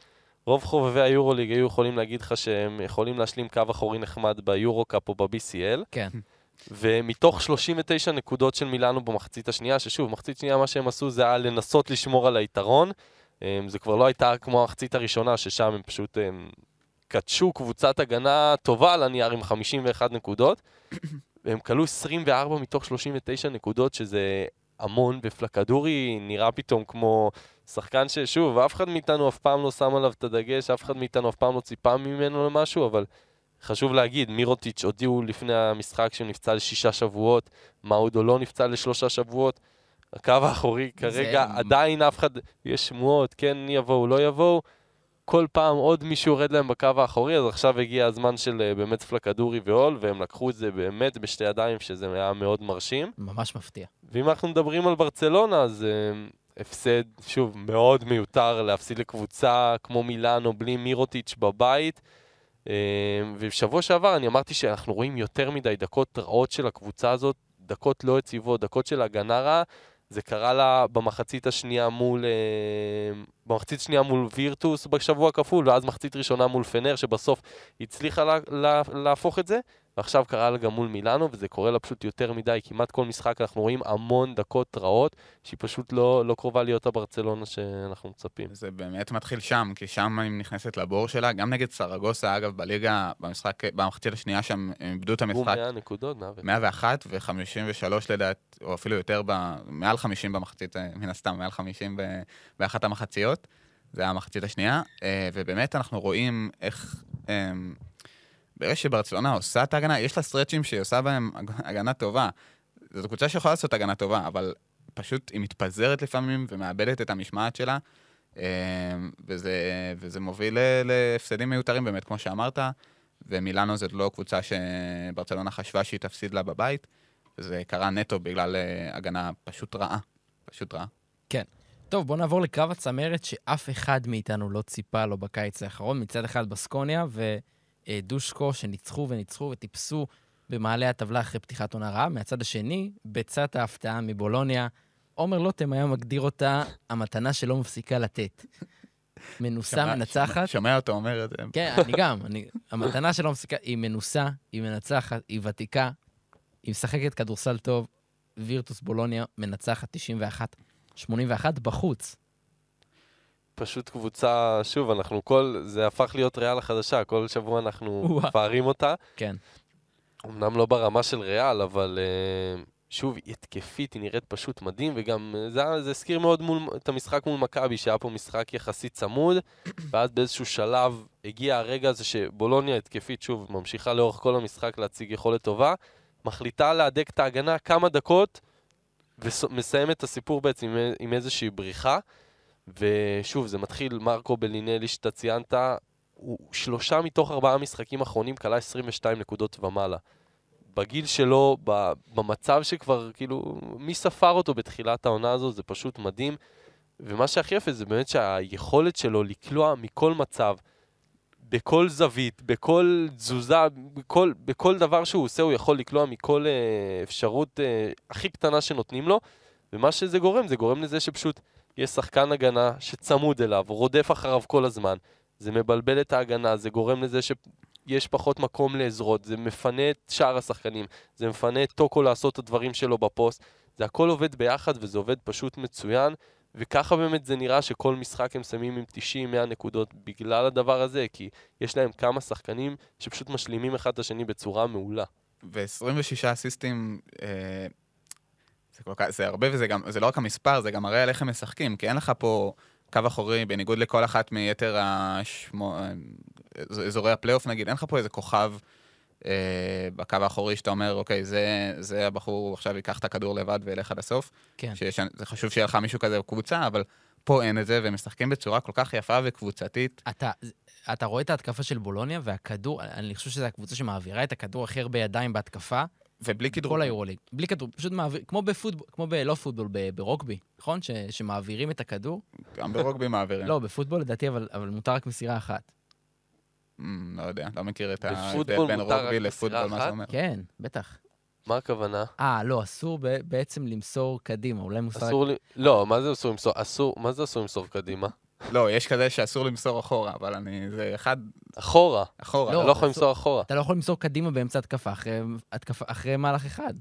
רוב חובבי היורוליג היו יכולים להגיד לך שהם יכולים להשלים קו אחורי נחמד ביורו-קאפ או ב-BCL.
כן.
ומתוך 39 נקודות של מילאנו במחצית השנייה, ששוב, מחצית שנייה מה שהם עשו זה היה לנסות לשמור על היתרון. אמ, זה כבר לא הייתה כמו המחצית הראשונה, ששם הם פשוט אמ, קדשו קבוצת הגנה טובה על הנייר עם 51 נקודות. והם כלו 24 מתוך 39 נקודות, שזה המון, ופלקדורי נראה פתאום כמו שחקן ששוב, אף אחד מאיתנו אף פעם לא שם עליו את הדגש, אף אחד מאיתנו אף פעם לא ציפה ממנו למשהו, אבל חשוב להגיד, מירוטיץ' הודיעו לפני המשחק שהוא נפצע לשישה שבועות, מאודו לא נפצע לשלושה שבועות. הקו האחורי כרגע
זה-
עדיין אף אחד, יש שמועות, כן יבואו, לא יבואו. כל פעם עוד מישהו יורד להם בקו האחורי, אז עכשיו הגיע הזמן של אה, באמת פלקדורי ועול, והם לקחו את זה באמת בשתי ידיים, שזה היה מאוד מרשים.
ממש מפתיע.
ואם אנחנו מדברים על ברצלונה, אז אה, הפסד, שוב, מאוד מיותר להפסיד לקבוצה כמו מילאנו בלי מירוטיץ' בבית. אה, ובשבוע שעבר אני אמרתי שאנחנו רואים יותר מדי דקות רעות של הקבוצה הזאת, דקות לא יציבות, דקות של הגנה רעה. זה קרה לה במחצית השנייה מול... אה, במחצית השנייה מול וירטוס בשבוע כפול, ואז מחצית ראשונה מול פנר, שבסוף הצליחה לה, לה, להפוך את זה. ועכשיו קרה לה גם מול מילאנו, וזה קורה לה פשוט יותר מדי. כמעט כל משחק אנחנו רואים המון דקות רעות, שהיא פשוט לא, לא קרובה להיות הברצלונה שאנחנו מצפים.
זה באמת מתחיל שם, כי שם היא נכנסת לבור שלה. גם נגד סרגוסה, אגב, בליגה, במשחק, במחצית השנייה שם, הם איבדו את
הוא
המשחק.
100 נקודות, 100 ו...
101 ו-53 לדעת, או אפילו יותר, ב, מעל 50 במחצית, אה, מן הסתם, מעל 50 ב, באחת המחציות. זה היה המחצית השנייה, אה, ובאמת אנחנו רואים איך... ברגע שברצלונה עושה את ההגנה, יש לה סטרצ'ים שהיא עושה בהם הג- הגנה טובה. זו קבוצה שיכולה לעשות הגנה טובה, אבל פשוט היא מתפזרת לפעמים ומאבדת את המשמעת שלה, אה, וזה, וזה מוביל להפסדים מיותרים באמת, כמו שאמרת, ומילאנו זאת לא קבוצה שברצלונה חשבה שהיא תפסיד לה בבית, וזה קרה נטו בגלל אה, הגנה פשוט רעה. פשוט רעה.
טוב, בואו נעבור לקרב הצמרת שאף אחד מאיתנו לא ציפה לו בקיץ האחרון. מצד אחד בסקוניה ודושקו, שניצחו וניצחו וטיפסו במעלה הטבלה אחרי פתיחת עונה רעה. מהצד השני, בצד ההפתעה מבולוניה, עומר לוטם היה מגדיר אותה המתנה שלא מפסיקה לתת. מנוסה,
שומע-
מנצחת.
שומע אותו אומר את זה.
כן, אני גם. אני, המתנה שלא מפסיקה, היא מנוסה, היא מנצחת, היא ותיקה, היא משחקת כדורסל טוב. וירטוס בולוניה מנצחת 91, 81 בחוץ.
פשוט קבוצה, שוב, אנחנו כל, זה הפך להיות ריאל החדשה, כל שבוע אנחנו. מפארים אותה.
כן.
אמנם לא ברמה של ריאל, אבל אה, שוב, היא התקפית, היא נראית פשוט מדהים, וגם אה, זה, זה הזכיר מאוד מול, את המשחק מול מכבי, שהיה פה משחק יחסית צמוד, ואז באיזשהו שלב הגיע הרגע הזה שבולוניה התקפית, שוב, ממשיכה לאורך כל המשחק להציג יכולת טובה, מחליטה להדק את ההגנה כמה דקות, ומסיים את הסיפור בעצם עם, עם איזושהי בריחה. ושוב, זה מתחיל, מרקו בלינלי שאתה ציינת, הוא שלושה מתוך ארבעה משחקים אחרונים כלה 22 נקודות ומעלה. בגיל שלו, במצב שכבר, כאילו, מי ספר אותו בתחילת העונה הזו, זה פשוט מדהים. ומה שהכי יפה זה באמת שהיכולת שלו לקלוע מכל מצב, בכל זווית, בכל תזוזה, בכל, בכל דבר שהוא עושה, הוא יכול לקלוע מכל אה, אפשרות אה, הכי קטנה שנותנים לו. ומה שזה גורם, זה גורם לזה שפשוט יש שחקן הגנה שצמוד אליו, רודף אחריו כל הזמן. זה מבלבל את ההגנה, זה גורם לזה שיש פחות מקום לעזרות, זה מפנה את שאר השחקנים, זה מפנה את טוקו לעשות את הדברים שלו בפוסט. זה הכל עובד ביחד וזה עובד פשוט מצוין, וככה באמת זה נראה שכל משחק הם שמים עם 90-100 נקודות בגלל הדבר הזה, כי יש להם כמה שחקנים שפשוט משלימים אחד את השני בצורה מעולה.
ו-26 אסיסטים, אה, זה, כל כך, זה הרבה וזה גם, זה לא רק המספר, זה גם מראה על איך הם משחקים, כי אין לך פה קו אחורי, בניגוד לכל אחת מיתר השמו, אה, אזורי הפלייאוף נגיד, אין לך פה איזה כוכב אה, בקו האחורי, שאתה אומר, אוקיי, זה, זה הבחור עכשיו ייקח את הכדור לבד וילך עד הסוף.
כן.
שיש, זה חשוב שיהיה לך מישהו כזה בקבוצה, אבל פה אין את זה, והם משחקים בצורה כל כך יפה וקבוצתית.
אתה, אתה רואה את ההתקפה של בולוניה, והכדור, אני חושב שזו הקבוצה שמעבירה את הכדור הכי הרבה ידיים בהתקפה,
ובלי
כל
כדרורים.
היורוליג. בלי כדור, פשוט מעביר, כמו בפוטבול, כמו ב... לא פוטבול, ב, ברוגבי, נכון? ש, שמעבירים את הכדור.
גם ברוגבי מעבירים.
לא, בפוטבול לדעתי, אבל, אבל מותר רק מסירה אחת.
אמ, לא יודע, לא מכיר את ההבדל
בפוטבול
בין
מותר
רוגבי
רק
לפוטבול,
מסירה
מה
אחת?
זה אומר.
כן, בטח.
מה הכוונה?
אה, לא, אסור ב, בעצם למסור קדימה, אולי מוסר...
אסור לי... לא, מה זה אסור למסור? אסור... מה זה אסור למסור קדימה?
לא, יש כזה שאסור למסור אחורה, אבל אני... זה אחד
אחורה.
אחורה.
לא,
אתה לא יכול למסור אחורה.
אתה לא יכול למסור קדימה באמצע התקפה, אחרי, התקפה, אחרי מהלך אחד.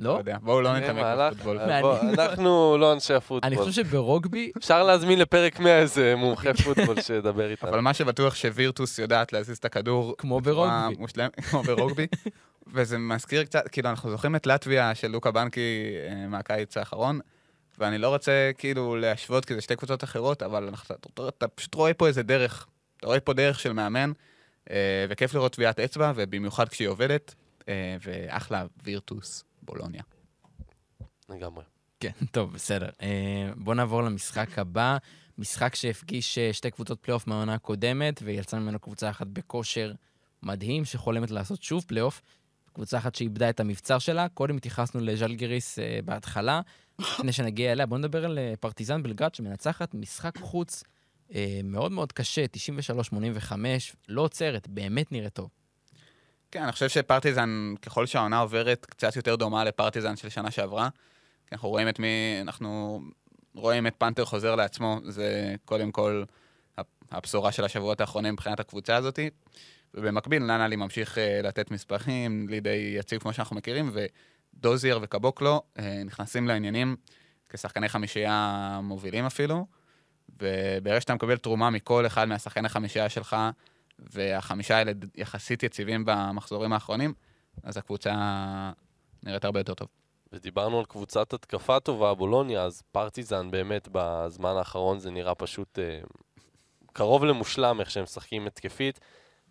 לא
לא?
יודע, בואו לא נתעמק בפוטבול.
אנחנו לא אנשי
אני
הפוטבול.
חושב שברוגבי,
אפשר להזמין לפרק 100 איזה מומחה פוטבול שידבר איתנו.
אבל מה שבטוח שווירטוס יודעת להזיז את הכדור
כמו ברוגבי.
כמו ברוגבי. וזה מזכיר קצת, כאילו, אנחנו זוכרים את לטביה של לוקה בנקי אה, מהקיץ האחרון, ואני לא רוצה כאילו להשוות, כי זה שתי קבוצות אחרות, אבל אנחנו- אתה, אתה פשוט רואה פה איזה דרך, אתה רואה פה דרך של מאמן, אה, וכיף לראות טביעת אצבע, ובמיוחד כשהיא עובדת, אה, ואחלה וירטוס בולוניה.
לגמרי.
כן, טוב, בסדר. אה, בואו נעבור למשחק הבא. משחק שהפגיש אה, שתי קבוצות פלייאוף מהעונה הקודמת, ויצא ממנו קבוצה אחת בכושר מדהים, שחולמת לעשות שוב פלייאוף. קבוצה אחת שאיבדה את המבצר שלה. קודם התייחסנו לז'לגיריס אה, בהתחלה. לפני שנגיע אליה, בואו נדבר על אה, פרטיזן בלגרד שמנצחת משחק חוץ אה, מאוד מאוד קשה, 93-85, לא עוצרת, באמת נראה טוב.
כן, אני חושב שפרטיזן, ככל שהעונה עוברת, קצת יותר דומה לפרטיזן של שנה שעברה. אנחנו רואים את מי, אנחנו רואים את פנתר חוזר לעצמו, זה קודם כל הבשורה של השבועות האחרונים מבחינת הקבוצה הזאת. ובמקביל, ננלי ממשיך uh, לתת מספרים, לידי יציב כמו שאנחנו מכירים, ודוזייר וקבוקלו uh, נכנסים לעניינים כשחקני חמישייה מובילים אפילו. וברגע שאתה מקבל תרומה מכל אחד מהשחקני החמישייה שלך, והחמישה האלה יחסית יציבים במחזורים האחרונים, אז הקבוצה נראית הרבה יותר טוב.
ודיברנו על קבוצת התקפה טובה, בולוניה, אז פרטיזן באמת בזמן האחרון זה נראה פשוט אה, קרוב למושלם איך שהם משחקים התקפית.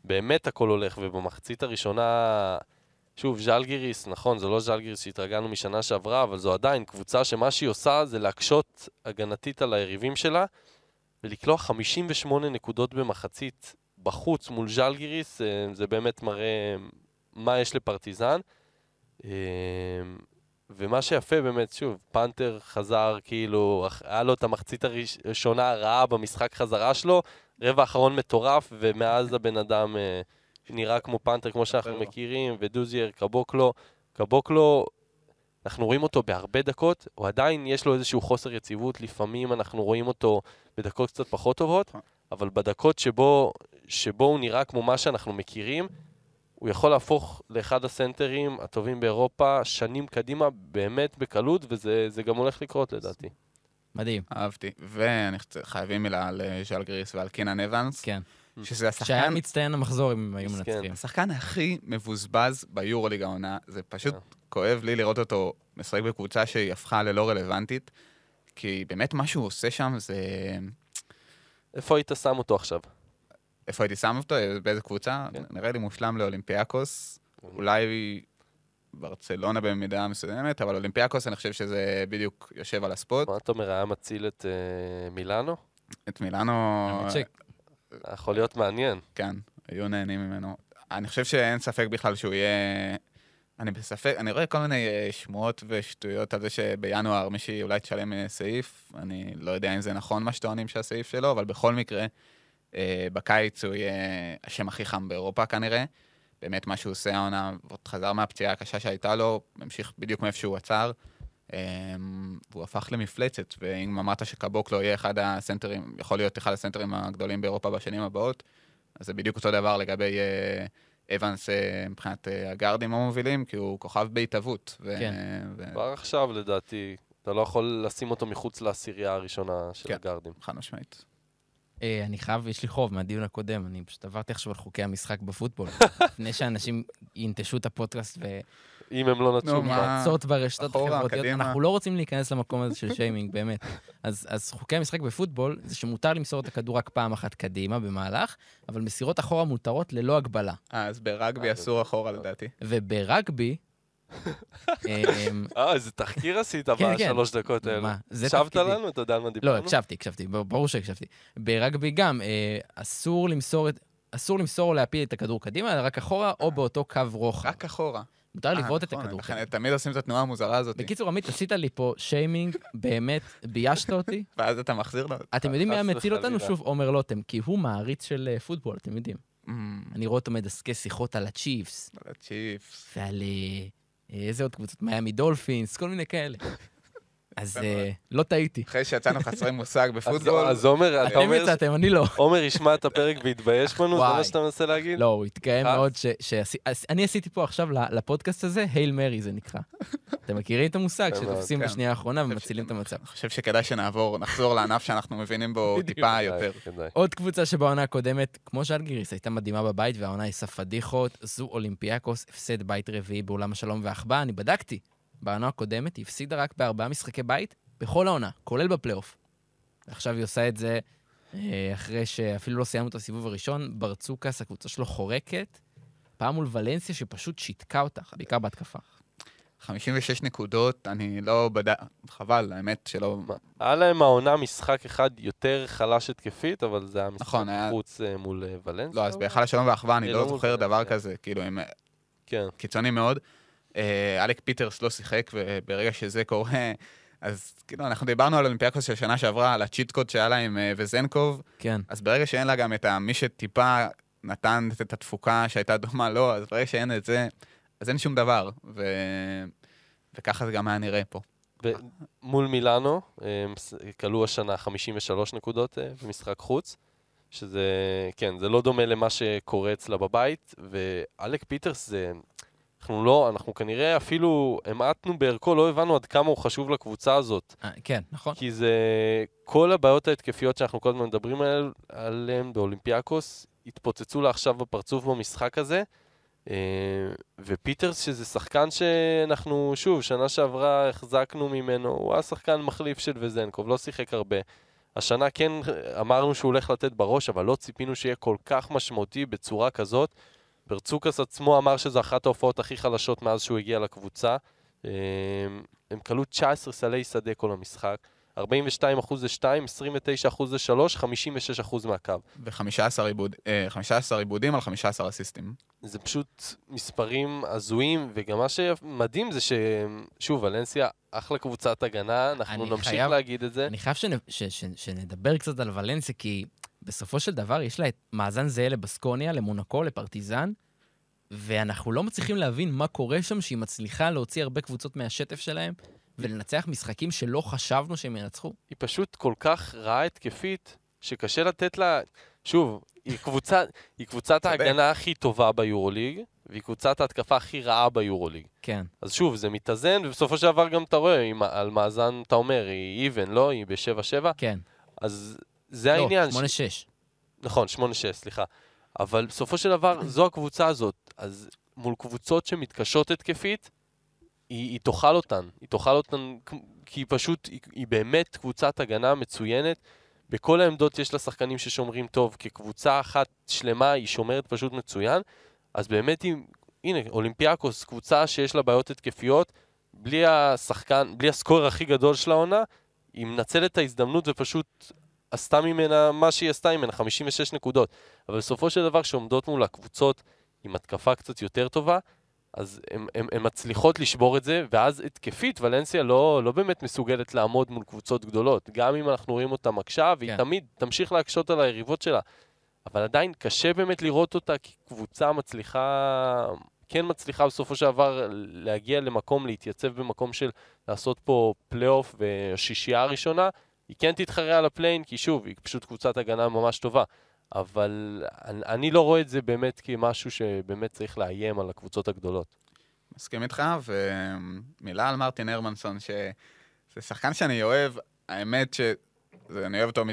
באמת הכל הולך, ובמחצית הראשונה, שוב, ז'לגיריס, נכון, זה לא ז'לגיריס שהתרגלנו משנה שעברה, אבל זו עדיין קבוצה שמה שהיא עושה זה להקשות הגנתית על היריבים שלה, ולקלוע 58 נקודות במחצית בחוץ מול ז'לגיריס, אה, זה באמת מראה מה יש לפרטיזן. אה, ומה שיפה באמת, שוב, פנתר חזר, כאילו, היה לו את המחצית הראש- הראשונה הרעה במשחק חזרה שלו, רבע אחרון מטורף, ומאז הבן אדם אה, נראה כמו פנתר, כמו שאנחנו. מכירים, ודוזייר, קבוקלו. קבוקלו, אנחנו רואים אותו בהרבה דקות, הוא עדיין יש לו איזשהו חוסר יציבות, לפעמים אנחנו רואים אותו בדקות קצת פחות טובות,
נכון.
אבל בדקות שבו, שבו הוא נראה כמו מה שאנחנו מכירים, הוא יכול להפוך לאחד הסנטרים הטובים באירופה שנים קדימה, באמת בקלות, וזה זה גם הולך לקרות לדעתי.
מדהים,
אהבתי. וחייבים מילה על אה, ז'אל גריס ועל קינן אבנס,
כן.
שזה
שהיה
השחקן,
מצטיין המחזור אם היו. מנצחים.
השחקן הכי מבוזבז ביורוליג העונה. זה פשוט
כן.
כואב לי לראות אותו משחק בקבוצה שהיא הפכה ללא רלוונטית, כי באמת מה שהוא עושה שם זה...
איפה היית שם אותו עכשיו?
איפה הייתי שם אותו? באיזה קבוצה?
כן.
נראה לי מושלם לאולימפיאקוס. אולי ברצלונה במידה מסוימת, אבל אולימפיאקוס, אני חושב שזה בדיוק יושב על הספוט.
מה אתה אומר, היה מציל את אה, מילאנו?
את מילאנו,
ש-
יכול להיות מעניין.
כן, היו נהנים ממנו. אני חושב שאין ספק בכלל שהוא יהיה... אני בספק, אני רואה כל מיני אה, שמועות ושטויות על זה שבינואר מישהי אולי תשלם אה, סעיף. אני לא יודע אם זה נכון מה שטוענים שהסעיף שלו, אבל בכל מקרה, אה, בקיץ הוא יהיה השם הכי חם באירופה כנראה. באמת מה שהוא עושה העונה, עוד חזר מהפציעה הקשה שהייתה לו, המשיך בדיוק מאיפה שהוא עצר. אה, והוא הפך למפלצת, ואם אמרת שקבוקלו יהיה אחד הסנטרים, יכול להיות אחד הסנטרים הגדולים באירופה בשנים הבאות, אז זה בדיוק אותו דבר לגבי אה, אבנס אה, מבחינת אה, הגארדים המובילים, כי הוא כוכב בהתהוות. ו-
כן.
ו-
כבר עכשיו, לדעתי, אתה לא יכול לשים אותו מחוץ לעשירייה הראשונה של
כן.
הגארדים.
חד משמעית.
אה, אני חייב, יש לי חוב מהדיון הקודם, אני פשוט עברתי עכשיו על חוקי המשחק בפוטבול. לפני שאנשים ינטשו את הפודקאסט ו...
אם הם לא נטשו?
נאצות ברשתות החברתיות.
קדימה.
אנחנו לא רוצים להיכנס למקום הזה של שיימינג, באמת. אז, אז חוקי המשחק בפוטבול זה שמותר למסור את הכדור רק פעם אחת קדימה במהלך, אבל מסירות אחורה מותרות ללא הגבלה.
אה, אז ברגבי
אה,
אסור אחורה לדעתי.
וברגבי... אמ,
אה, איזה תחקיר עשית
כן, כן.
בשלוש דקות האלה. הקשבת. לנו? אתה יודע על מה דיברנו?
לא, הקשבתי, הקשבתי, ברור שהקשבתי. ברגבי גם, אה, אסור למסור את... אסור למסור או להפיל את הכדור קדימה, אלא רק אחורה או באותו קו רוחב.
רק אחורה.
מותר
אה,
לבעוט את
נכון,
הכדור
לכן
קדימה.
תמיד עושים את התנועה המוזרה הזאת.
בקיצור, עמית, עשית לי פה שיימינג, באמת, ביישת אותי.
ואז אתה מחזיר לו.
אתם יודעים מי היה מציל אותנו? שוב, עומר לוטם, כי הוא מעריץ של אה, פוטבול, אתם יודעים.
אמ,
אני רואה אותו מדסקס שיחות על הצ'יפס,
על הצ'יפס.
ועל אה, אה, איזה עוד קבוצות, מיאמי דולפינס, כל מיני כאלה. אז אה, לא טעיתי.
אחרי שיצאנו חסרי מושג
אז-
בפוטבול,
אז עומר, אתה
אתם
אומר...
יצאתם, אני לא.
עומר ישמע את הפרק ויתבייש בנו? זה. מה שאתה מנסה להגיד?
לא, הוא התקיים? מאוד, ש- אני עשיתי פה עכשיו לפודקאסט הזה, הייל מרי זה נקרא. אתם מכירים את המושג שתופסים
כן.
בשנייה האחרונה ומצילים את המצב.
אני חושב שכדאי שנעבור, נחזור לענף שאנחנו מבינים בו. טיפה יותר.
עוד קבוצה שבעונה הקודמת, כמו שאלגיריס, הייתה מדהימה בבית והעונה עשה פדיחות, זו אולימפיאקוס, הפסד בית רביעי באולם השלום והעכבה. אני בדקתי, בעונה הקודמת היא הפסידה רק בארבעה משחקי בית בכל העונה, כולל בפלייאוף. עכשיו היא עושה את זה אה, אחרי שאפילו לא סיימנו את הסיבוב הראשון, ברצוקאס, הקבוצה שלו חורקת, פעם מול ולנסיה שפשוט שיתקה אותה, בעיקר בהתקפה.
56 נקודות, אני לא בדק... חבל, האמת שלא...
היה להם העונה משחק אחד יותר חלש התקפית, אבל זה היה משחק
נכון, היה-
חוץ אה, מול אה, ולנסיה.
לא, אז בהיכל השלום והאחווה אני לא
לא
זוכר דבר. כזה, כאילו, הם
כן.
קיצוני מאוד. אה, אלק פיטרס לא שיחק, וברגע שזה קורה, אז כאילו, אנחנו דיברנו על אולימפיאקוס של שנה שעברה, על ה cheat code שהיה לה עם אה, וזנקוב,
כן.
אז ברגע שאין לה גם את מי שטיפה נתן את התפוקה שהייתה דומה לו, אז ברגע שאין את זה, אז אין שום דבר. ו... וככה זה גם היה נראה פה.
ב- מול מילאנו, כלו השנה 53 נקודות אה, במשחק חוץ, שזה, כן, זה לא דומה למה שקורה אצלה בבית, ואלק פיטרס זה... אנחנו לא, אנחנו כנראה אפילו המעטנו בערכו, לא הבנו עד כמה הוא חשוב לקבוצה הזאת.
אה, כן, נכון.
כי זה... כל הבעיות ההתקפיות שאנחנו כל הזמן מדברים על- עליהן באולימפיאקוס, התפוצצו לה עכשיו בפרצוף במשחק הזה. אה, ופיטרס, שזה שחקן שאנחנו, שוב, שנה שעברה החזקנו ממנו, הוא היה שחקן מחליף של וזנקוב, לא שיחק הרבה. השנה כן אמרנו שהוא הולך לתת בראש, אבל לא ציפינו שיהיה כל כך משמעותי בצורה כזאת. ברצוקס עצמו אמר שזו אחת ההופעות הכי חלשות מאז שהוא הגיע לקבוצה. אה, הם כלו 19 סלי שדה כל המשחק. 42 אחוז זה 2, 29 אחוז זה 3, 56 אחוז מהקו.
ו-15 עיבוד, אה, 15 עיבודים על 15 אסיסטים.
זה פשוט מספרים הזויים, וגם מה שמדהים זה ששוב, ולנסיה אחלה קבוצת הגנה, אנחנו נמשיך
חייב-
להגיד את זה.
אני חייב שנ- ש- ש- שנדבר קצת על ולנסיה, כי בסופו של דבר יש לה את מאזן זהה לבסקוניה, למונקו, לפרטיזן, ואנחנו לא מצליחים להבין מה קורה שם, שהיא מצליחה להוציא הרבה קבוצות מהשטף שלהם, ולנצח משחקים שלא חשבנו שהם ינצחו.
היא פשוט כל כך רעה התקפית, שקשה לתת לה... שוב, היא, קבוצה, היא קבוצת. ההגנה הכי טובה ביורוליג, והיא קבוצת ההתקפה הכי רעה ביורוליג.
כן.
אז שוב, זה מתאזן, ובסופו של דבר גם אתה רואה, היא, על מאזן, אתה אומר, היא איבן, לא? היא ב-7-7,
כן.
אז זה
לא,
העניין.
8-6.
נכון, 8-6, סליחה. אבל בסופו של דבר, זו הקבוצה הזאת. אז מול קבוצות שמתקשות התקפית, היא, היא תאכל אותן. היא תאכל אותן כי היא פשוט, היא, היא באמת קבוצת הגנה מצוינת. בכל העמדות יש לה שחקנים ששומרים טוב. כקבוצה אחת שלמה, היא שומרת פשוט מצוין. אז באמת היא, הנה, אולימפיאקוס, קבוצה שיש לה בעיות התקפיות, בלי השחקן, בלי הסקורר הכי גדול של העונה, היא מנצלת את ההזדמנות ופשוט עשתה ממנה מה שהיא עשתה ממנה, 56 נקודות. אבל בסופו של דבר, כשעומדות מול הקבוצות עם התקפה קצת יותר טובה, אז הן מצליחות לשבור את זה, ואז התקפית, ולנסיה לא, לא באמת מסוגלת לעמוד מול קבוצות גדולות. גם אם אנחנו רואים אותה מקשה, והיא
כן.
תמיד תמשיך להקשות על היריבות שלה. אבל עדיין קשה באמת לראות אותה כקבוצה מצליחה, כן מצליחה בסופו של דבר להגיע למקום, להתייצב במקום של לעשות פה פלייאוף ושישייה הראשונה. היא כן תתחרה על ה play-in, כי שוב, היא פשוט קבוצת הגנה ממש טובה. אבל אני, אני לא רואה את זה באמת כמשהו שבאמת צריך לאיים על הקבוצות הגדולות.
מסכים איתך, ומילה על מרטין הרמנסון, שזה שחקן שאני אוהב, האמת ש... אני אוהב אותו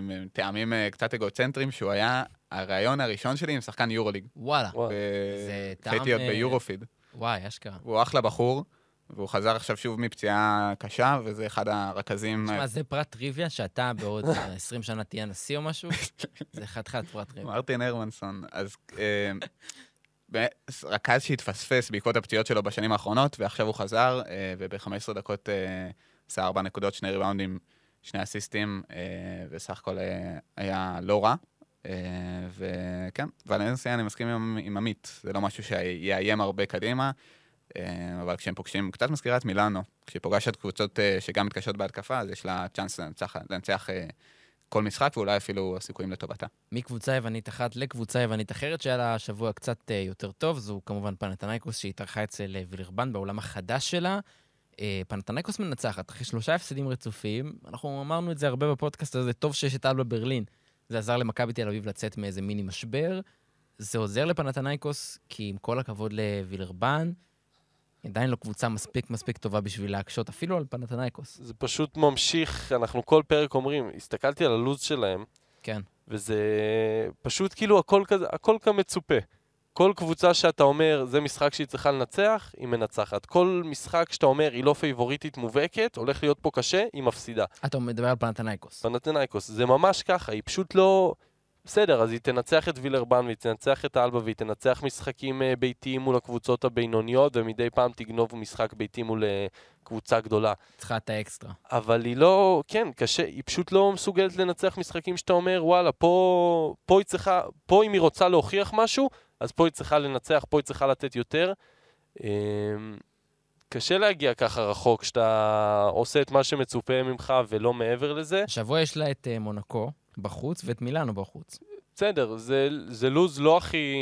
מטעמים אה, קצת אגוצנטריים, שהוא היה הראיון הראשון שלי עם שחקן יורוליג.
וואלה.
וואו.
זה טעם,
התחלתי להיות
אה,
ביורופיד.
וואי, אשכרה.
הוא אחלה בחור, והוא חזר עכשיו שוב מפציעה קשה, וזה אחד הרכזים...
תשמע, זה פרט טריוויה שאתה בעוד 20 שנה תהיה נשיא או משהו? זה חתיכת פרט טריוויה.
מרטין הרמנסון. אז אה, רכז שהתפספס בעקבות הפציעות שלו בשנים האחרונות, ועכשיו הוא חזר, אה, וב-15 דקות אה, עשה ארבע נקודות, שני ריבאונדים, שני אסיסטים, אה, וסך הכל אה, היה לא רע. אה, וכן, ולנסיה אני מסכים עם, עם עמית, זה לא משהו שיאיים הרבה קדימה, אה, אבל כשהם פוגשים, קצת מזכירה את מילאנו, כשהיא פוגשת קבוצות אה, שגם מתקשות בהתקפה, אז יש לה צ'אנס לנצח, לנצח אה, כל משחק, ואולי אפילו הסיכויים לטובתה.
מקבוצה יוונית אחת לקבוצה יוונית אחרת, שהיה לה שבוע קצת אה, יותר טוב, זו כמובן פנתנייקוס שהתארחה אצל אה, וילרבן בעולם החדש שלה. אה, פנתנייקוס מנצחת אחרי שלושה הפסדים רצופים. אנחנו אמרנו את זה הרבה בפודקאסט הזה, טוב שיש את אלבה ברלין. זה עזר למכבי תל אביב לצאת מאיזה מיני משבר. זה עוזר לפנתנייקוס, כי עם כל הכבוד לווילרבן, עדיין לא קבוצה מספיק מספיק טובה בשביל להקשות אפילו על פנתנייקוס.
זה פשוט ממשיך, אנחנו כל פרק אומרים, הסתכלתי על הלו"ז שלהם,
כן.
וזה פשוט כאילו הכל כזה, הכל כמצופה. כל קבוצה שאתה אומר, זה משחק שהיא צריכה לנצח, היא מנצחת. כל משחק שאתה אומר, היא לא פייבוריטית מובהקת, הולך להיות פה קשה, היא מפסידה.
אתה מדבר על פנתנייקוס.
פנתנאיקוס, זה ממש ככה, היא פשוט לא... בסדר, אז היא תנצח את וילרבן והיא תנצח את אלבה והיא תנצח משחקים אה, ביתיים מול הקבוצות הבינוניות ומדי פעם תגנוב משחק ביתי מול אה, קבוצה גדולה.
צריכה את האקסטרה.
אבל היא לא, כן, קשה, היא פשוט לא מסוגלת לנצח משחקים שאתה אומר, וואלה, פה, פה היא צריכה, פה אם היא רוצה להוכיח משהו, אז פה היא צריכה לנצח, פה היא צריכה לתת יותר. אמ, קשה להגיע ככה רחוק, שאתה עושה את מה שמצופה ממך ולא מעבר לזה.
השבוע יש לה את אה, מונקו בחוץ ואת מילאנו בחוץ.
בסדר, זה, זה לוז לא הכי,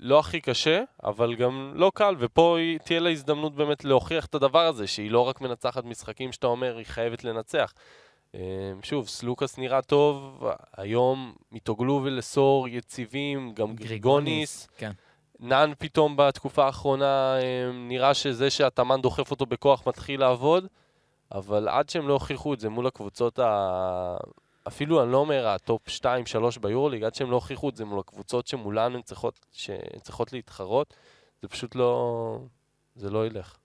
לא הכי קשה, אבל גם לא קל, ופה תהיה לה הזדמנות באמת להוכיח את הדבר הזה, שהיא לא רק מנצחת משחקים שאתה אומר, היא חייבת לנצח. אמ, שוב, סלוקאס נראה טוב, היום מיטוגלו ולסור יציבים, גם גריגוניס.
כן.
נאן פתאום בתקופה האחרונה אמ, נראה שזה שאטאמן דוחף אותו בכוח מתחיל לעבוד, אבל עד שהם לא הוכיחו את זה מול הקבוצות ה... אפילו אני לא אומר ה top 2-3 ביורוליג, עד שהם לא הוכיחו את זה מול הקבוצות שמולן הן צריכות, שהן צריכות להתחרות, זה פשוט לא... זה לא ילך.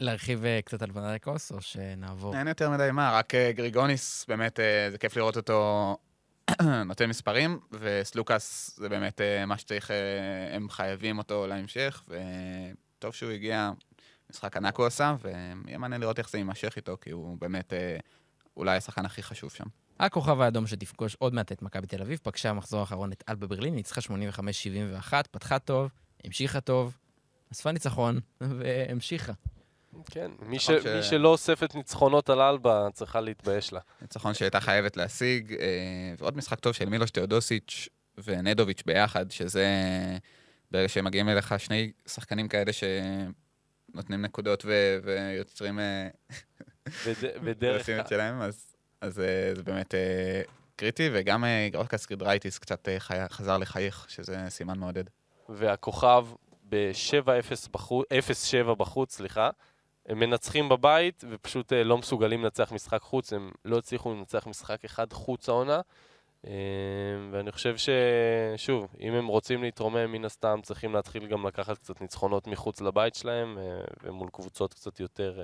להרחיב אה, קצת על פנתנייקוס, או שנעבור?
אין יותר מדי מה, רק אה, גריגוניס, באמת, אה, זה כיף לראות אותו נותן מספרים, וסלוקאס זה באמת מה שצריך, הם חייבים אותו להמשך, וטוב שהוא הגיע, משחק ענק הוא עשה, ויהיה מעניין לראות איך זה יימשך איתו, כי הוא באמת אולי השחקן הכי חשוב שם.
הכוכב האדום שתפגוש עוד מעט את מכבי תל אביב, פגשה במחזור האחרון את אלבה ברלין, ניצחה 85-71, פתחה טוב, המשיכה טוב, אספה ניצחון, והמשיכה.
כן, מי, ש...
נכון ש-
מי שלא אוספת ניצחונות על אלבה צריכה להתבייש לה.
ניצחון שהייתה חייבת להשיג, אה, ועוד משחק טוב של מילוש תאודוסיץ' ונדוביץ' ביחד, שזה ברגע שמגיעים אליך שני שחקנים כאלה שנותנים נקודות ו- ויוצרים אה.
ודרך...
ועושים את שלהם, אז, אה, זה באמת אה, קריטי, וגם אורקס קצת אה, חי... חזר לחייך, שזה סימן מעודד.
והכוכב ב-7-0 בחוץ, 0-7 בחוץ, סליחה. הם מנצחים בבית ופשוט לא מסוגלים לנצח משחק חוץ, הם לא הצליחו לנצח משחק אחד חוץ העונה. ואני חושב ששוב, אם הם רוצים להתרומם, מן הסתם צריכים להתחיל גם לקחת קצת ניצחונות מחוץ לבית שלהם, ומול קבוצות קצת יותר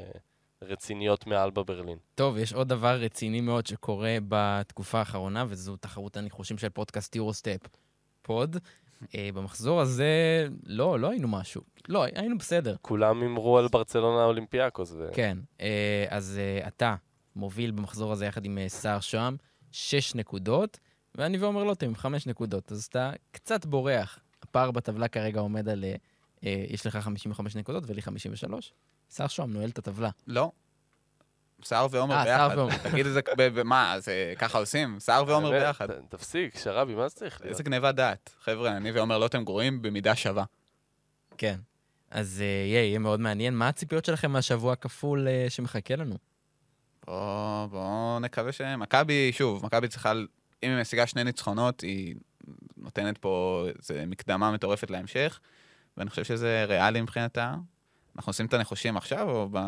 רציניות מאלבה ברלין.
טוב, יש עוד דבר רציני מאוד שקורה בתקופה האחרונה, וזו תחרות הניחושים של פודקאסט יורוסטפ פוד. אה, במחזור הזה, לא, לא היינו משהו. לא, היינו בסדר.
כולם הימרו על ברצלונה אולימפיאקוס. ו...
כן, אה, אז אה, אתה מוביל במחזור הזה יחד עם סער שוהם, שש נקודות, ואני ועומר לוטם עם חמש נקודות, אז אתה קצת בורח. הפער בטבלה כרגע עומד על... יש לך 55 נקודות ולי 53. סער שוהם נועל את הטבלה.
לא. סער ועומר
אה,
ביחד.
ועומר.
תגיד את זה, ב- במה, זה ככה עושים? סער ועומר ביחד.
תפסיק, שרבי, מה זה צריך להיות?
איזה גניבת דעת. חבר'ה, אני ועומר לוטם גרועים במידה שווה.
כן. אז אה, יהיה, יהיה מאוד מעניין. מה הציפיות שלכם מהשבוע הכפול אה, שמחכה לנו?
בואו בוא נקווה שמכבי, שוב, מכבי צריכה, אם היא משיגה שני ניצחונות, היא נותנת פה איזה מקדמה מטורפת להמשך, ואני חושב שזה ריאלי מבחינתה. אנחנו עושים את הנחושים עכשיו, או ב...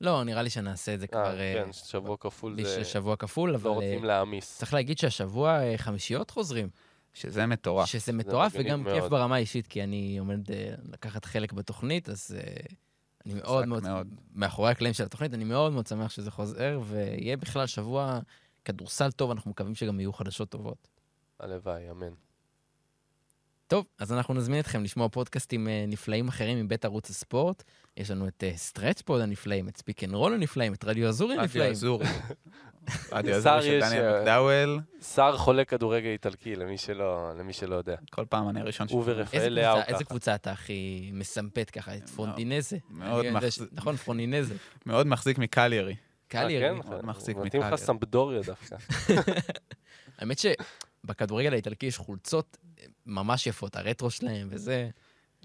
לא, נראה לי שנעשה את זה כבר
אה,
אה,
כן, שבוע כפול זה...
שבוע כפול, אבל
לא
אה,
רוצים להעמיס.
צריך להגיד שהשבוע אה, חמישיות חוזרים.
שזה מטורף.
שזה מטורף וגם כיף. ברמה האישית, כי אני עומד אה, לקחת חלק בתוכנית, אז אה, אני מאוד, מאוד. מאחורי הקלעים של התוכנית, אני מאוד מאוד שמח שזה חוזר, ויהיה בכלל שבוע כדורסל טוב, אנחנו מקווים שגם יהיו חדשות טובות.
הלוואי, אמן.
טוב, אז אנחנו נזמין אתכם לשמוע פודקאסטים אה, נפלאים אחרים מבית ערוץ הספורט. יש לנו את Stretch Four הנפלאים, את Speak and Roll הנפלאים, את רדיו אזורי
רדיו
הנפלאים.
אזורי. רדיו אזורי של
יש,
דניאל
אה,
מקדאוול.
שר חולה כדורגל איטלקי, למי שלא, למי שלא יודע.
כל פעם אני הראשון
הוא
שומע.
ורפאל לאהו
קבוצה- איזה
ככה.
קבוצה אתה הכי מסמפת ככה? את פרונטינזה?
מאוד
אני יודע
מחז-
ש- נכון, פרונטינזה.
מאוד מחזיק מקליירי.
קליארי.
אה, כן?
מאוד מחזיק
מתאים לך
מקליירי.
סמפדוריה דווקא.
האמת שבכדורגל האיטלקי יש חולצות אה, ממש יפות, הרטרו שלהם וזה.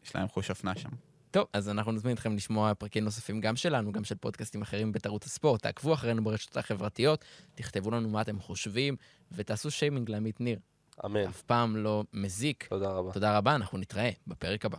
יש להם חוש אופנה שם.
טוב, אז אנחנו נזמין אתכם לשמוע פרקים נוספים גם שלנו, גם של פודקאסטים אחרים בית ערוץ הספורט. תעקבו אחרינו ברשתות החברתיות, תכתבו לנו מה אתם חושבים, ותעשו שיימינג לעמית ניר.
אמן.
אף פעם לא מזיק.
תודה רבה.
תודה רבה, אנחנו נתראה בפרק הבא.